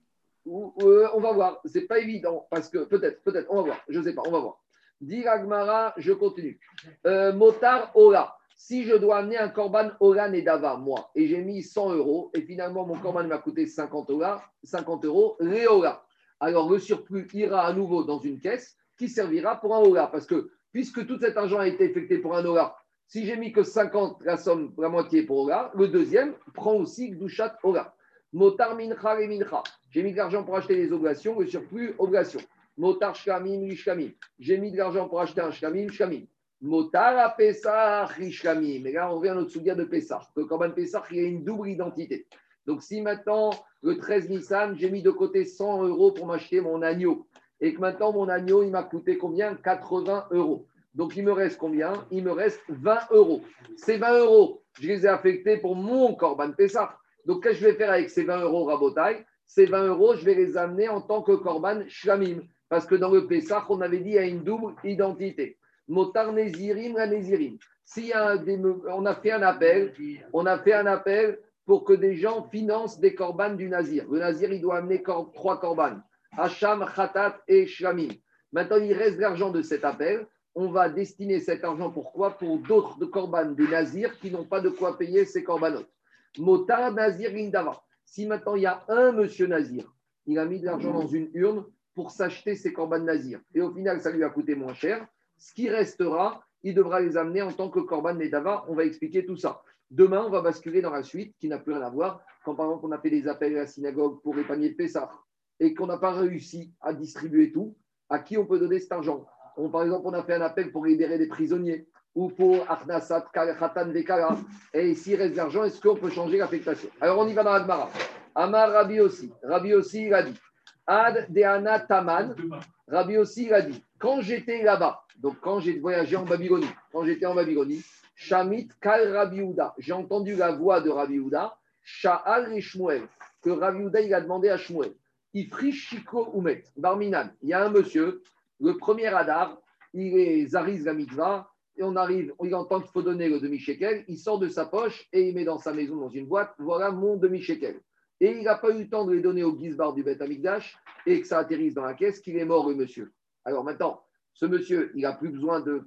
euh, on va voir. C'est pas évident parce que peut-être, peut-être, on va voir. Je sais pas, on va voir. Dit Ragmara, je continue. Euh, Motar Ola. Si je dois amener un korban Ola Nedava, moi, et j'ai mis 100 euros, et finalement mon korban m'a coûté 50 Ola, 50 euros, Réola. Alors le surplus ira à nouveau dans une caisse qui servira pour un Ola. Parce que puisque tout cet argent a été effectué pour un Ola, si j'ai mis que 50, la somme, la moitié pour Ola, le deuxième prend aussi Gdushat Ola. Motar mincha et mincha. J'ai mis de l'argent pour acheter des oblations, le surplus, oblations. Motar shkamim, shkamim. J'ai mis de l'argent pour acheter un shkamim, shkamim. Motar à Pessah, shkamim. Et là, on revient à notre souvenir de Pessah. Le Korban Pessah, il y a une double identité. Donc, si maintenant, le 13 Nissan, j'ai mis de côté 100 euros pour m'acheter mon agneau, et que maintenant, mon agneau, il m'a coûté combien? 80 euros. Donc, il me reste combien? Il me reste 20 euros. Ces 20 euros, je les ai affectés pour mon Korban Pessah. Donc, qu'est-ce que je vais faire avec ces 20 euros rabotaille? Ces 20 euros, je vais les amener en tant que Korban Shlamim. Parce que dans le Pessah, on avait dit il y a une double identité. Motar Nézirim, la Nézirim. Des- on a fait un appel, on a fait un appel pour que des gens financent des korbanes du Nazir. Le Nazir, il doit amener trois korbanes. Hacham, Khatat et Shlamim. Maintenant, il reste l'argent de cet appel. On va destiner cet argent pourquoi Pour d'autres de korbanes des Nazirs qui n'ont pas de quoi payer ces korbanotes. Motar Nazir Lindava. Si maintenant il y a un monsieur Nazir, il a mis de l'argent dans une urne pour s'acheter ses korbanes Nazir. Et au final, ça lui a coûté moins cher. Ce qui restera, il devra les amener en tant que korban Nedava. On va expliquer tout ça. Demain, on va basculer dans la suite qui n'a plus rien à voir. Quand par exemple, on a fait des appels à la synagogue pour les paniers de Pessah et qu'on n'a pas réussi à distribuer tout, à qui on peut donner cet argent? Par exemple, on a fait un appel pour libérer des prisonniers ou pour Arnasat, Khatan, Vekala. Et s'il reste de l'argent, est-ce qu'on peut changer l'affectation? Alors, on y va dans Admara. Amar Rabbi aussi. Rabbi aussi, il a dit Ad Deana Taman. Rabbi aussi, il a dit Quand j'étais là-bas, donc quand j'ai voyagé en Babylonie, quand j'étais en Babylonie, Shamit Kal Rabbi Houda, j'ai entendu la voix de Rabbi Houda, Sha'al et Shmuel, que Rabbi Houda, il a demandé à Shmuel Ifri Shiko Umet, Barminan, il y a un monsieur, le premier Hadar, il est Zariz la mitzvah, et on arrive, il entend qu'il faut donner le demi-shekel, il sort de sa poche et il met dans sa maison, dans une boîte, voilà mon demi-shekel. Et il n'a pas eu le temps de les donner au Gizbar du Beth Amikdash et que ça atterrisse dans la caisse, qu'il est mort, le monsieur. Alors maintenant, ce monsieur, il n'a plus besoin de,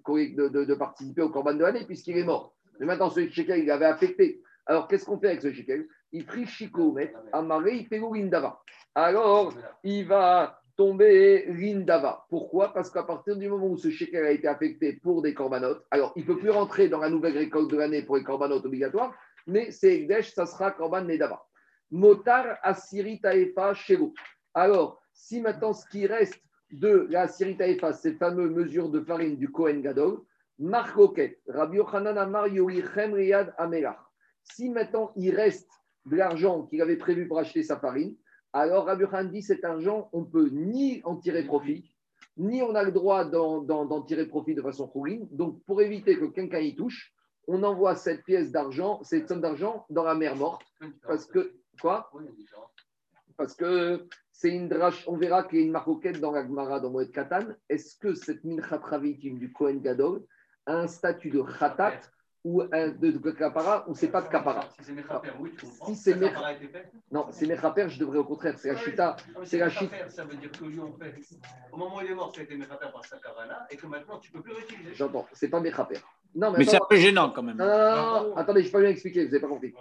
participer au Corban de l'année puisqu'il est mort. Mais maintenant, ce shekel, il avait affecté. Alors, qu'est-ce qu'on fait avec ce shekel? Il prie Chico, met Amaré, il fait l'Indava. Alors, il va tomber l'Indava. Pourquoi? Parce qu'à partir du moment où ce shekel a été affecté pour des corbanotes, alors il ne peut plus rentrer dans la nouvelle récolte de l'année pour les corbanotes obligatoires, mais c'est Ekdesh, ça sera Korban Nedava. Motar Asiri Taefa Shelo. Alors, si maintenant ce qui reste de la Asiri Taefa, cette fameuse mesure de farine du Kohen Gadol, Marcoquet, Rabbi Yochanan Amar Riyad Amelach. Si maintenant il reste de l'argent qu'il avait prévu pour acheter sa farine, alors Rabbi Yochanan dit cet argent, on peut ni en tirer profit, ni on a le droit d'en tirer profit de façon rouline. Donc, pour éviter que quelqu'un y touche, on envoie cette pièce d'argent, cette somme d'argent dans la mer morte. Parce que, quoi? Parce que c'est une drache, on verra qu'il y a une maroquette dans la Gemara dans Moed Katan. Est-ce que cette minchat ravitim du Kohen Gadol a un statut de khatat ou un de, capara ou c'est pas de capara. Si c'est Mechaper, oui, tu comprends. Si c'est Kapara Non, c'est Mechaper, je devrais au contraire, c'est la chita. C'est la chita. Ça veut dire que lui, en fait, au moment où il est mort, ça a été Mechaper par Sakarana et que maintenant, tu ne peux plus l'utiliser. J'entends, c'est pas Mechaper. Non, mais, Mais c'est un peu gênant quand même. non, non, non, non, attendez, je n'ai pas bien expliqué, vous n'avez pas compris.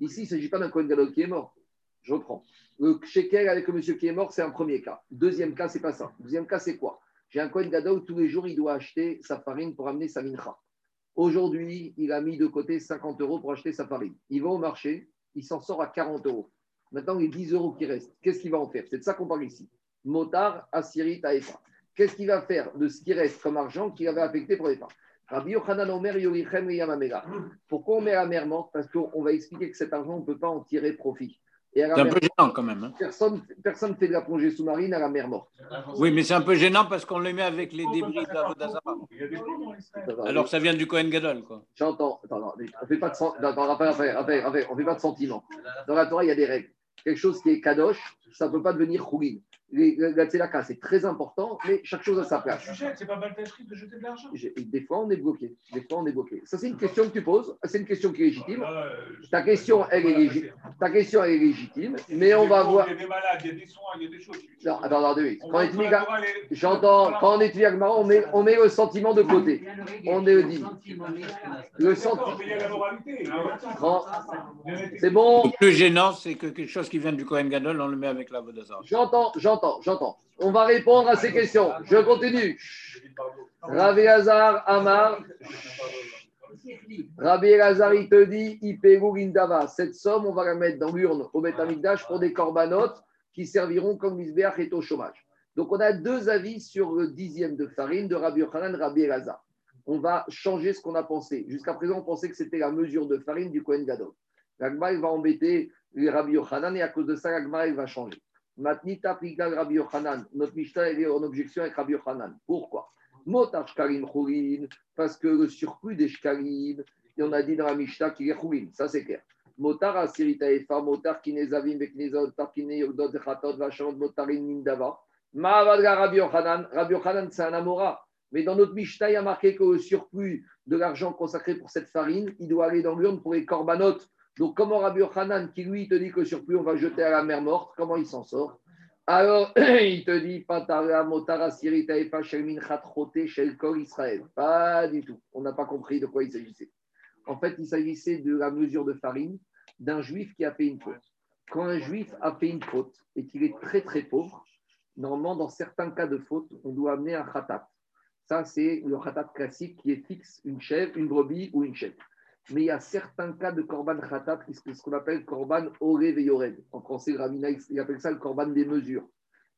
Ici, il ne s'agit pas d'un Kohen Gadol qui est mort. Je reprends. Le shekel avec le monsieur qui est mort, c'est un premier cas. Deuxième cas, c'est pas ça. Deuxième cas, c'est quoi? J'ai un Kohen Gadol, tous les jours, il doit acheter sa farine pour amener sa mincha. Aujourd'hui, il a mis de côté 50 euros pour acheter sa farine. Il va au marché, il s'en sort à 40 euros. Maintenant, les 10 euros qui restent, qu'est-ce qu'il va en faire? C'est de ça qu'on parle ici. Motard, Assiri, Taïfa. Qu'est-ce qu'il va faire de ce qui reste comme argent qu'il avait affecté pour les Rabbi Yochanan Omer Yorichem Yamamela. Pourquoi on met la mer morte Parce qu'on va expliquer que cet argent, on ne peut pas en tirer profit. La C'est un peu gênant quand même. hein. Personne ne fait de la plongée sous-marine à la mer morte. Oui, mais c'est un peu gênant parce qu'on le met avec les débris d'Avodazara. Il y a des plombs dans Israël. Alors que ça vient du Cohen Gadol, quoi. J'entends. Attends, on fait pas de de sentiments. Dans la Torah, il y a des règles. Quelque chose qui est kadosh, ça ne peut pas devenir choulin. La tzedaka, c'est très important, mais chaque chose a sa place. C'est pas baltacherie de jeter de l'argent. Des fois, on est bloqué. Des fois, on est bloqué. Ça, c'est une question que tu poses. C'est une question qui est légitime. Euh, je- Ta question, elle est légitime. Ta question, elle est légitime, mais on va voir. Il y a des malades, il y a des soins, il y a des choses. Non, attends, attends, deux minutes. On Quand on étudie la la- J'entends, quand on étudie Agmara, on met, on met le sentiment de côté. On est dit. Le sentiment. mais il y a la moralité. Quand- C'est bon. Le plus gênant, c'est que quelque chose qui vient du Cohen Gadol, on le met avec l'Avodazara. J'entends, j'entends, j'entends. On va répondre à ces questions. Je continue. Rabbi Hazar Amar. Rabbi Hazar, il te dit, Ipegu Gindava. Cette somme, on va la mettre dans l'urne au Beth Amikdash pour des corbanotes qui serviront comme misbeach et au chômage. Donc, on a deux avis sur le dixième de farine de Rabbi Yochanan, Rabbi. On va changer ce qu'on a pensé. Jusqu'à présent, on pensait que c'était la mesure de farine du Kohen Gadol. L'Agma, il va embêter les Rabbi Yochanan et à cause de ça, l'Agma, il va changer. Matnita Prigal Rabbi Yochanan. Notre Mishnah est en objection avec Rabbi Yochanan. Pourquoi? Motar Shkarim Choulin, parce que le surplus des Shkarim, on a dit dans la Mishnah qu'il est Choulin, ça c'est clair. Motar Asirita Efa, Motar Kinezavim, Beknezot, Tarkine Yogdot, Zechatot, Vachon, Motarin Mindava. Maavadga Rabbi Yochanan. Rabbi Yochanan, c'est un Amora. Mais dans notre Mishnah, il y a marqué que le surplus de l'argent consacré pour cette farine, il doit aller dans l'urne pour les corbanotes. Donc, comment Rabbi Yochanan, qui lui te dit que surplus, on va jeter à la mer morte, comment il s'en sort? Alors, il te dit. Pas du tout. On n'a pas compris de quoi il s'agissait. En fait, il s'agissait de la mesure de farine d'un juif qui a fait une faute. Quand un juif a fait une faute et qu'il est très très pauvre, normalement, dans certains cas de faute, on doit amener un khatat. Ça, c'est le khatat classique qui est fixe, une chèvre, une brebis ou une chèvre. Mais il y a certains cas de korban khatat, ce qu'on appelle korban orev yored. En français, le rabbinat, il appelle ça le korban des mesures.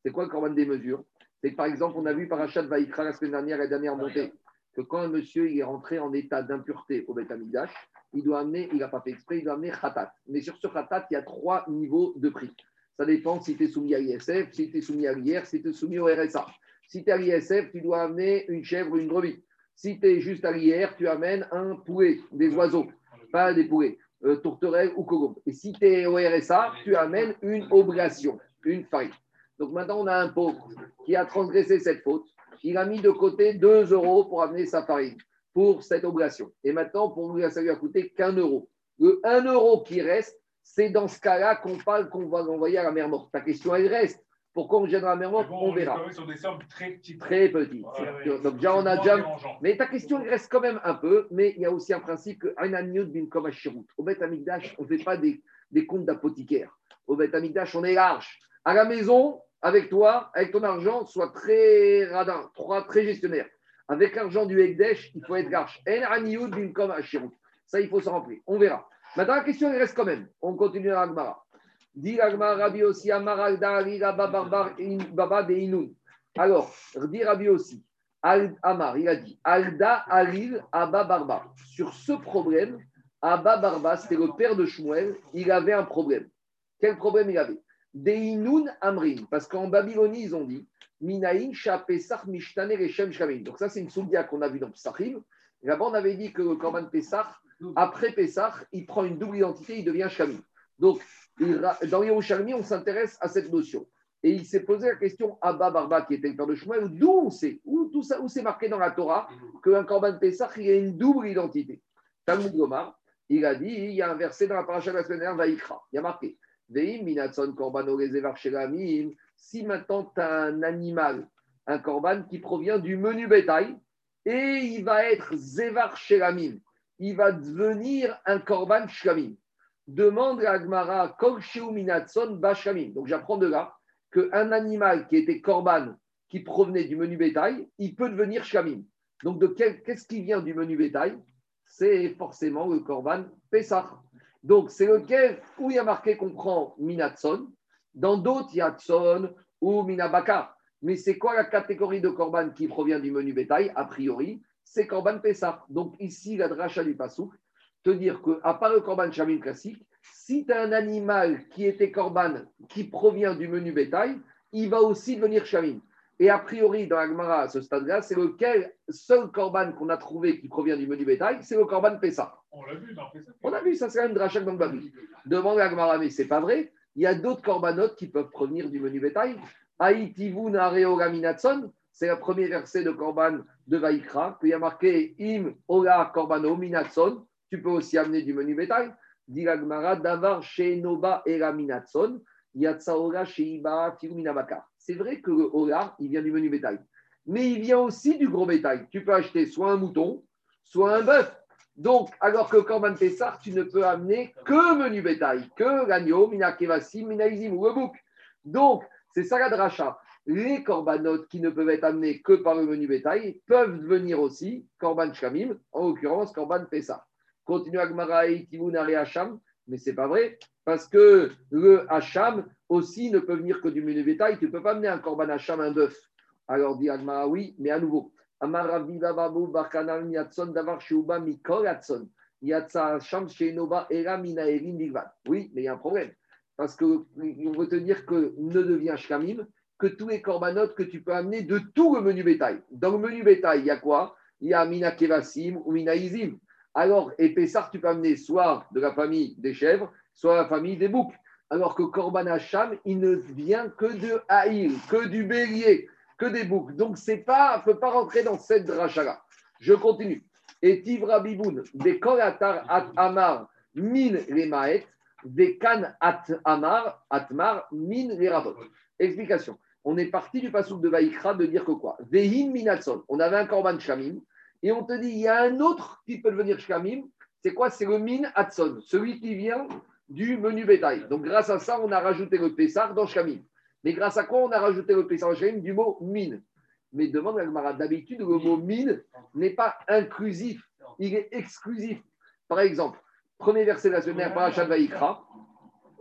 C'est quoi le korban des mesures? C'est que par exemple, on a vu par Achat Vaikra la semaine dernière, la dernière montée, que quand un monsieur il est rentré en état d'impureté au Beth Amikdash, il doit amener, il n'a pas fait exprès, il doit amener khatat. Mais sur ce khatat, il y a trois niveaux de prix. Ça dépend si tu es soumis à l'ISF, si tu es soumis à l'IR, si tu es soumis au RSA. Si tu es à l'ISF, tu dois amener une chèvre ou une brebis. Si tu es juste à l'IR, tu amènes un poulet, des oiseaux, pas des poulets, euh, tourterelles ou cogombes. Et si tu es au RSA, tu amènes une oblation, une farine. Donc maintenant, on a un pauvre qui a transgressé cette faute. Il a mis de côté 2 euros pour amener sa farine pour cette oblation. Et maintenant, pour lui, ça lui a coûté qu'un euro. Le 1 euro qui reste, c'est dans ce cas-là qu'on parle qu'on va l'envoyer à la mer morte. Ta question, elle reste. Pourquoi on dans la mer morte On verra. sur des sommes très petites. Très petit. Ouais, ouais. Donc déjà, on a déjà... Mais ta question reste quand même un peu, mais il y a aussi un principe que bin Au Beth Amikdash, on ne fait pas des, des comptes d'apothicaire. Au Beth Amikdash, on est large. À la maison, avec toi, avec ton argent, sois très radin, très, très gestionnaire. Avec l'argent du Ekdesh, il faut être large. Bin Ça, il faut s'en remplir. On verra. Maintenant, la question il reste quand même. On continue à Agmara. Dit Rabbi aussi Baba de. Alors, dit Rabbi aussi. Amar, il a dit Alda Alil Abba Barba. Sur ce problème, Abba Barba, c'était le père de Shmuel, il avait un problème. Quel problème il avait? Deinun Amrin, parce qu'en Babylonie, ils ont dit Minaïn Pesach Mishtane Reshem Shkamim. Donc, ça, c'est une soudia qu'on a vue dans Psachim. Là-bas, on avait dit que le Korban Pesach, après Pesach, il prend une double identité, il devient Shkamim. Donc, dans Yerushalmi, on s'intéresse à cette notion. Et il s'est posé la question Abba Barba, qui était le père de Shmuel, d'où on sait, où, où c'est marqué dans la Torah qu'un Korban Pesach, il a une double identité. Talmud Gomar, il a dit, il y a un verset dans la paracha de la semaine dernière, Vaikra. Il y a marqué, Veim minatson korbano shelamim. Si maintenant tu as un animal, un korban qui provient du menu bétail, et il va être zevar shelamim, il va devenir un korban shlamim. Demande à Agmara, bashlamim. Donc j'apprends de là qu'un animal qui était korban, qui provenait du menu bétail, il peut devenir shlamim. Donc de qu'est-ce qui vient du menu bétail? C'est forcément le korban Pessah. Donc, c'est lequel où il y a marqué qu'on prend Minatson. Dans d'autres, il y a Tson ou Minabaka. Mais c'est quoi la catégorie de Korban qui provient du menu bétail? A priori, c'est Korban Pessah. Donc, ici, la dracha du Passouk, te dire qu'à part le Korban Shamim classique, si tu as un animal qui était Korban qui provient du menu bétail, il va aussi devenir Shamim. Et a priori, dans la Gemara, à ce stade-là, c'est lequel seul Korban qu'on a trouvé qui provient du menu bétail, c'est le Korban Pessah. On l'a vu dans Pessah. On a vu, ça c'est la même drachak dans le Babi. Demande à Gmara, mais c'est pas vrai. Il y a d'autres corbanotes qui peuvent provenir du menu bétail. Aïtivu nareo minatson, c'est le premier verset de Korban de Vaikra, qu'il y a marqué Im ola korbano minatson. Tu peux aussi amener du menu bétail. Davar sheiba. C'est vrai que le ola, il vient du menu bétail. Mais il vient aussi du gros bétail. Tu peux acheter soit un mouton, soit un bœuf. Donc, alors que Korban Pessah, tu ne peux amener que menu bétail, que l'agneau, mina kevasim, mina izim ou le bouc. Donc, c'est ça la dracha. Les corbanotes qui ne peuvent être amenés que par le menu bétail peuvent devenir aussi Korban Shamim, en l'occurrence Korban Pessah. Continue Agmara et Tivunare Hacham, mais c'est pas vrai, parce que le Hacham aussi ne peut venir que du menu bétail. Tu ne peux pas amener un Korban Hacham, un bœuf. Alors dit Agmara, oui, mais à nouveau. Oui, mais il y a un problème. Parce qu'on veut te dire que ne devient Shkamim que tous les corbanotes que tu peux amener de tout le menu bétail. Dans le menu bétail, il y a quoi? Il y a Mina Kevasim ou Mina Izim. Alors, Pessar, tu peux amener soit de la famille des chèvres, soit la famille des boucs. Alors que Korban Hacham, il ne vient que de Haïl, que du bélier, que des boucs. Donc, c'est pas, ne peut pas rentrer dans cette dracha-là. Je continue. Et Tivra Biboun, des Kolatar At Amar, Min les Maet, des Kan At Amar, Atmar, Min les Rabot. Explication. On est parti du pasouk de Vaïkra de dire que quoi? Vehin Minatson. On avait un Korban Shamim. Et on te dit, il y a un autre qui peut devenir Shamim. C'est quoi? C'est le Min Atson, celui qui vient du menu bétail. Donc, grâce à ça, on a rajouté le Pessar dans Shamim. Mais grâce à quoi on a rajouté le Pessar dans Shamim du mot Min Mais demande à d'habitude, le mot Min n'est pas inclusif, il est exclusif. Par exemple, premier verset de la semaine, Vaïkra,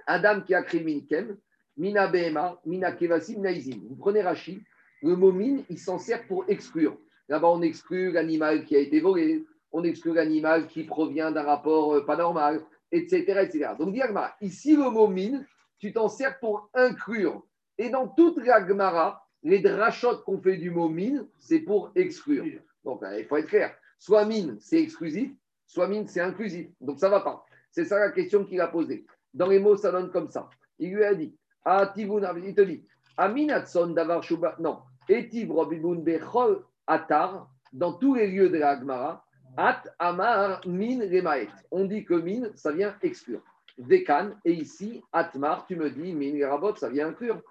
Adam qui a créé Minkem, Mina Behema, Mina Kevasim, Mina. Vous prenez Rashi, le mot min, il s'en sert pour exclure. Là-bas, on exclut l'animal qui a été volé, on exclut l'animal qui provient d'un rapport euh, pas normal, etc. etc. Donc, dit Agmara, ici, le mot min, tu t'en sers pour inclure. Et dans toute la Gemara, les drachotes qu'on fait du mot min, c'est pour exclure. Donc, euh, il faut être clair. Soit min, c'est exclusif, soit min, c'est inclusif. Donc, ça ne va pas. C'est ça la question qu'il a posée. Dans les mots, ça donne comme ça. Il lui a dit, ah, il te dit, Aminatson davar shuba, non, Etiv robibun bechol atar, dans tous les lieux de la Gemara, at amar min remaet. On dit que min, ça vient exclure. Dekan, et ici, atmar, tu me dis, min rabot, ça vient inclure.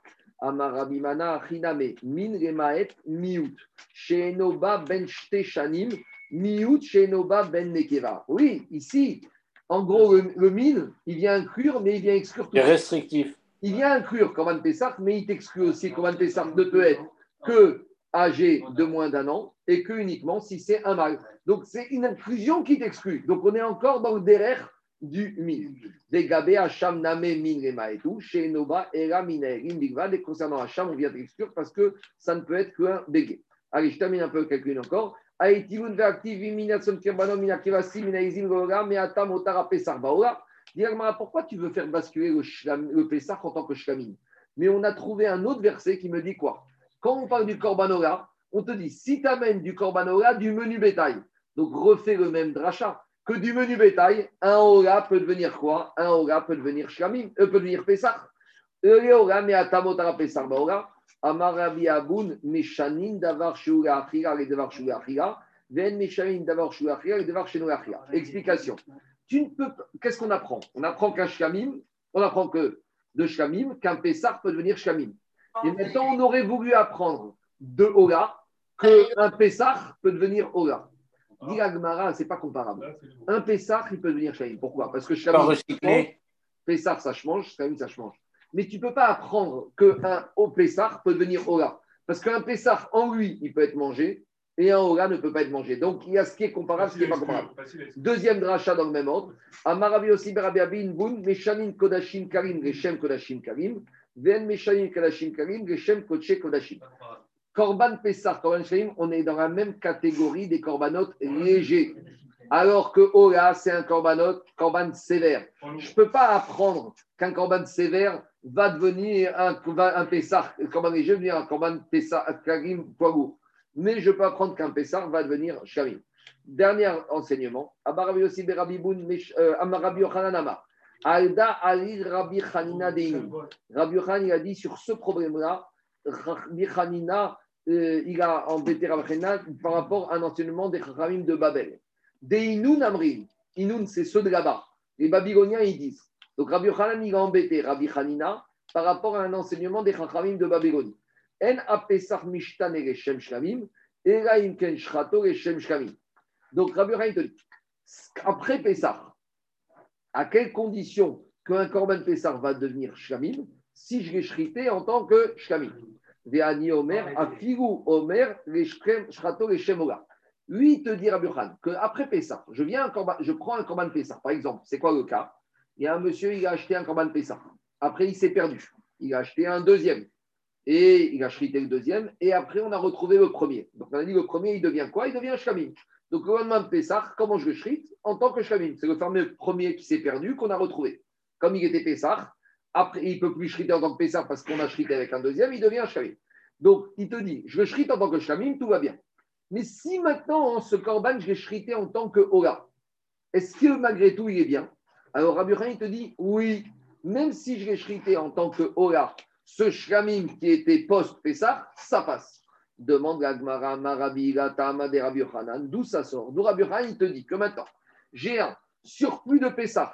Amar abimana chiname, min remaet miut. Sheenoba ben shteshanim, miut sheenoba ben nekeva. Oui, ici, en gros, le, le min, il vient inclure, mais il vient exclure tout. C'est restrictif. Il vient inclure Korban Pessah, mais il t'exclut aussi Korban Pessah ne peut être que âgé de moins d'un an et que uniquement si c'est un mâle. Donc c'est une inclusion qui t'exclut. Donc on est encore dans le derrière du min. Des gabé Hacham name min rema et tout, chez Noba era minaerim bigvad. Et concernant Hacham, on vient d'exclure parce que ça ne peut être qu'un bégué. Allez, je termine un peu le calcul encore. Aïtivun ve'aktivi minatson kirbano minakivasi minaizim gola meatam otara pesar Agmara, pourquoi tu veux faire basculer le, shlam- le Pessah en tant que shlamim? Mais on a trouvé un autre verset qui me dit quoi? Quand on parle du Korbanora, on te dit si tu amènes du Korbanora du menu bétail, donc refais le même dracha, que du menu bétail, un Ola peut devenir quoi? Un Ola peut devenir shlamim, euh, peut devenir Pessah. Le Ola, mais à Tamotara Pessah Baola, Amarabi Aboun, Meshanin, Davar Shura Achira, et Davar Shura Achira, Ven Meshamim Davar Shuachia et Davar Shenoachia. Explication. Tu ne peux Qu'est-ce qu'on apprend? On apprend qu'un Shkamim, on apprend que de Shkamim, qu'un Pessar peut devenir Shkamim. Et maintenant, on aurait voulu apprendre de Ola qu'un Pessar peut devenir Ola. Dit c'est pas comparable. Un Pessar, il peut devenir Shkamim. Pourquoi? Parce que Pas Shkamim, recyclé. Pessar, ça se mange, Shkamim, ça se mange. Mais tu ne peux pas apprendre qu'un haut Pessar peut devenir Ola. Parce qu'un Pessar, en lui, il peut être mangé, et un Ola ne peut pas être mangé. Donc, il y a ce qui est comparable, ce qui n'est pas comparable. Deuxième dracha dans le même ordre. Amarabi aussi berabi abin bun, meshanin kodashim karim, reshem kodashim karim, Korban Pessah, Korban Shalim, on est dans la même catégorie des corbanotes légers. Alors que Ola, c'est un korbanot, korban sévère. Je ne peux pas apprendre qu'un korban sévère va devenir un, va- un korban léger va devenir un korban Pessah, Karim, poids. Mais je peux apprendre qu'un Pessah va devenir Shamim. Dernier enseignement. Aussi Amarabi Yochanan Amar. Alda Ali Rabbi Hanina Deinu. Rabbi Yochanan, il a dit sur ce problème-là, Rabbi Hanina, euh, il a embêté Rabbi Hanina par rapport à un enseignement des Chachamim de Babel. Des Inun Amrim. Inun, c'est ceux de là-bas. Les Babyloniens, ils disent. Donc Rabbi Yochanan, il a embêté Rabbi Hanina par rapport à un enseignement des Chachamim de Babylonie. En apesach mishtan et Shem Shlamim, et là, imken shrato et Shem Shlamim. Donc Rabbi Yochanan, il te dit, après Pessah, à quelles conditions qu'un Korban Pessah va devenir Shlamim si je l'ai shrité en tant que Shlamim Ve'ani Omer, Afigu Omer, Shrato et Shemola. Lui, il te dit, Rabbi Yochanan, qu'après Pessah, je, viens un korban- je prends un Korban Pessah, par exemple, c'est quoi le cas? Il y a un monsieur, il a acheté un Korban Pessah. Après, il s'est perdu. Il a acheté un deuxième. Et il a shrité le deuxième. Et après, on a retrouvé le premier. Donc, on a dit le premier, il devient quoi? Il devient Shlamim. Donc, le lendemain de Pessah, comment je le shrite En tant que Shlamim. C'est le fameux premier qui s'est perdu qu'on a retrouvé. Comme il était Pessah, après, il ne peut plus shriter en tant que Pessah parce qu'on a shrité avec un deuxième, il devient Shlamim. Donc, il te dit, je le shrite en tant que Shlamim, tout va bien. Mais si maintenant, ce Korban, je l'ai shrité en tant que Ola, est-ce que malgré tout, il est bien? Alors, Rabbi il te dit, oui, même si je l'ai shrité en tant que Ola, ce Shlamim qui était post-Pessah, ça passe. Demande la Gemara, Marabi, Tama de Rabbi Yochanan, d'où ça sort D'où Rabbi Yochanan, il te dit que maintenant, j'ai un surplus de Pessah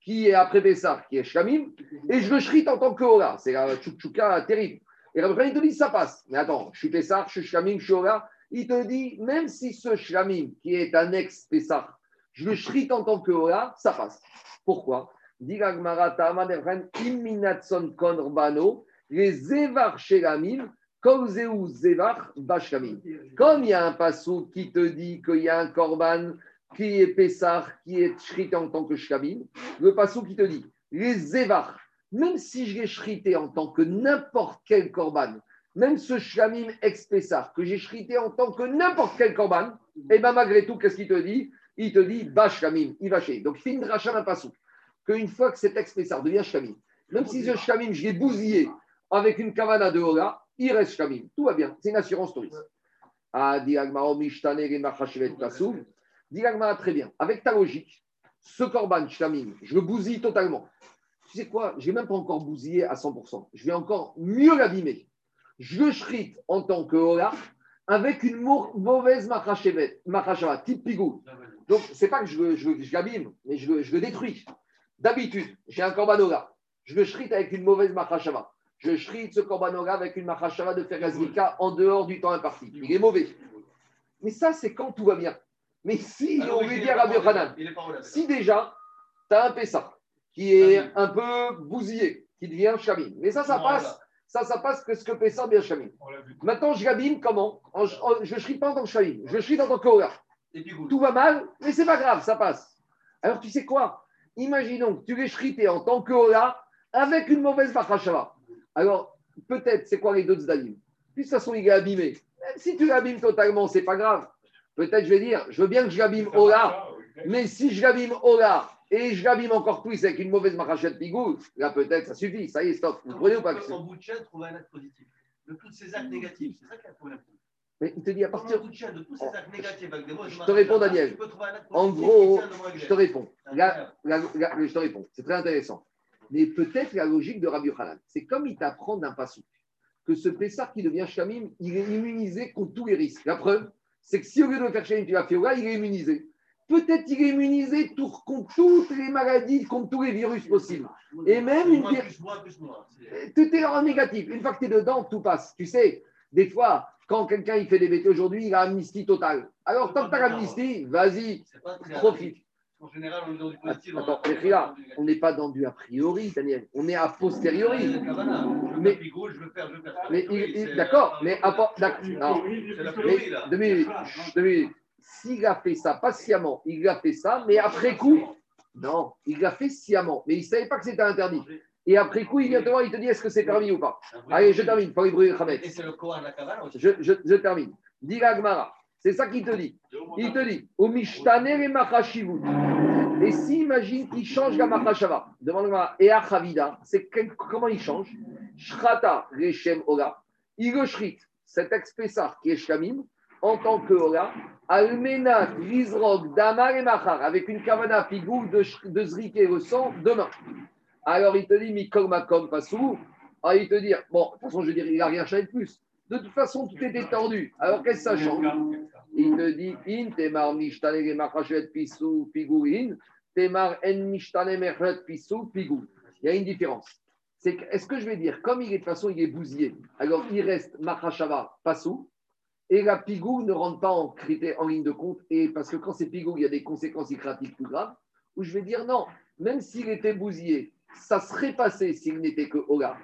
qui est après Pessah, qui est Shlamim, et je le shrite en tant que Ola. C'est la tchoukchouka terrible. Et Rabbi Yochanan, il te dit, ça passe. Mais attends, je suis Pessah, je suis Shlamim, je suis Ola. Il te dit, même si ce Shlamim, qui est un ex-Pessah, je le shrite en tant que Ola, ça passe. Pourquoi les Shelamim, comme il y a un passou qui te dit qu'il y a un korban qui est Pessah, qui est shrité en tant que Shlamim, le passou qui te dit, les Zevar, même si je l'ai shrité en tant que n'importe quel korban, même ce Shlamim ex-Pessah, que j'ai shrité en tant que n'importe quel korban, et bien malgré tout, qu'est-ce qu'il te dit? Il te dit, Bashlamim, il va chez. Donc, une dracha d'un passou, qu'une fois que cet ex-Pessah devient Shlamim, même si ce Shlamim, je l'ai bousillé avec une kavana de Hora, il reste Shlamim. Tout va bien. C'est une assurance touriste. Ah, très bien. Avec ta logique, ce korban Shlamim, je le bousille totalement. Tu sais quoi? Je n'ai même pas encore bousillé à 100%. Je vais encore mieux l'abîmer. Je le shrite en tant que Hora avec une mau- mauvaise Machashava, type pigou. Donc, c'est pas que je, je, je l'abîme, mais je, je le détruis. D'habitude, j'ai un korban Hora. Je le shrite avec une mauvaise Machashava. Je shrite ce korban Hora avec une Machashava de Fergazrika en dehors du temps imparti. Il est mauvais. Mais ça, c'est quand tout va bien. Mais si, Alors, on il veut dire à. Yochanan, si déjà, tu as un Pessah qui est un peu bousillé, qui devient Shamim. Mais ça, ça Non, passe. voilà. Ça, ça passe que ce que Pessah devient Shamim. On. Maintenant, je l'abîme comment En- en- Je ne pas en tant que Shamim. Je shrite en tant goût. Tout va mal, mais c'est pas grave, ça passe. Alors, tu sais quoi? Imaginons que tu l'es en tant que Hora avec une mauvaise Machashava. Alors, peut-être, c'est quoi les deux Zdaïm Puis, de toute façon, il est abîmé. Même si tu l'abîmes totalement, c'est pas grave. Peut-être, je vais dire, je veux bien que je l'abîme Hora, mais si je l'abîme Hora et je l'abîme encore plus avec une mauvaise Machachet Pigou, là, peut-être, ça suffit, ça y est, stop. Vous comprenez ou pas En bout de chaîne, trouver un acte positif. De tous ces actes négatifs, c'est ça qui est le problème. Mais il te dit à partir. de tous ces actes négatifs avec des mots, Je te réponds, Daniel. En gros, Je te réponds. Là, là, là, je te réponds. C'est très intéressant. Mais peut-être la logique de Rabbi Yochanan, c'est comme il t'apprend d'un passou que ce Pessar qui devient Shamim, il est immunisé contre tous les risques. La preuve, c'est que si au lieu de le faire chez tu l'as fait là, il est immunisé. Peut-être il est immunisé contre toutes les maladies, contre tous les virus possibles. Et même une Tout est en négatif. Une fois que tu es dedans, tout passe. Tu sais, des fois, quand quelqu'un il fait des bêtises aujourd'hui, il a amnistie totale. Alors, tant que tu as l'amnistie, vas-y, pas très profite. En général, on est dans du positif. Attends, Rechia, on n'est pas dans du a priori, Daniel. On est a posteriori. Veux Mais-. Mais d'accord, mais là. deux minutes, deux minutes. S'il a fait ça patiemment, il a fait ça, mais après coup, non, il l'a fait sciemment, mais il ne savait pas que c'était interdit. Et après coup, il vient te voir, il te dit est-ce que c'est permis ou pas? Allez, je termine, pour les brûler le Khamet. Et c'est le Kohan la Kavala aussi. Je, je, je termine. Dis la Gemara, c'est ça qu'il te dit. Il te dit au Mishtane Machashivut. Et si, imagine qu'il change la Machashava, demande-moi, et à c'est comment il change? Shrata Rechem Ola, il le shrit, cet ex-Pessar qui est Shkamim, en tant que Ola, Almenat Lizrog Damar et Machar, avec une kavana pigou de, de zriquer le demain. Alors il te dit, Mikol Makom Pasou, ah, il te dit, bon, de toute façon, je dire, il n'a rien changé de plus. De toute façon, tout était tendu. Alors qu'est-ce que ça change? Il te dit in temar mishtane le machashet pisou pigouin, temar en mishtane merchet pisou pigou. Il y a une différence. C'est que, est-ce que je vais dire, comme il est de façon, il est bousillé, alors il reste machashava pasou, et la pigou ne rentre pas en, critère, en ligne de compte, et parce que quand c'est pigou, il y a des conséquences icratiques plus graves, où je vais dire non, même s'il était bousillé, ça serait passé s'il n'était que Ola.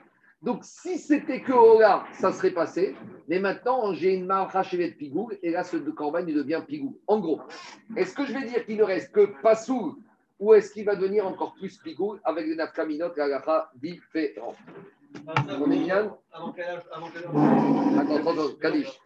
Donc, si c'était que Ola, ça serait passé. Mais maintenant, j'ai une marrachevet de pigou, et là, ce corban, il devient pigou. En gros, est-ce que je vais dire qu'il ne reste que Passou, ou est-ce qu'il va devenir encore plus pigou avec les nafkaminotes, la gacha différente On est bien Avant quel âge Avant quel âge Attends, attends, attends, Kadish.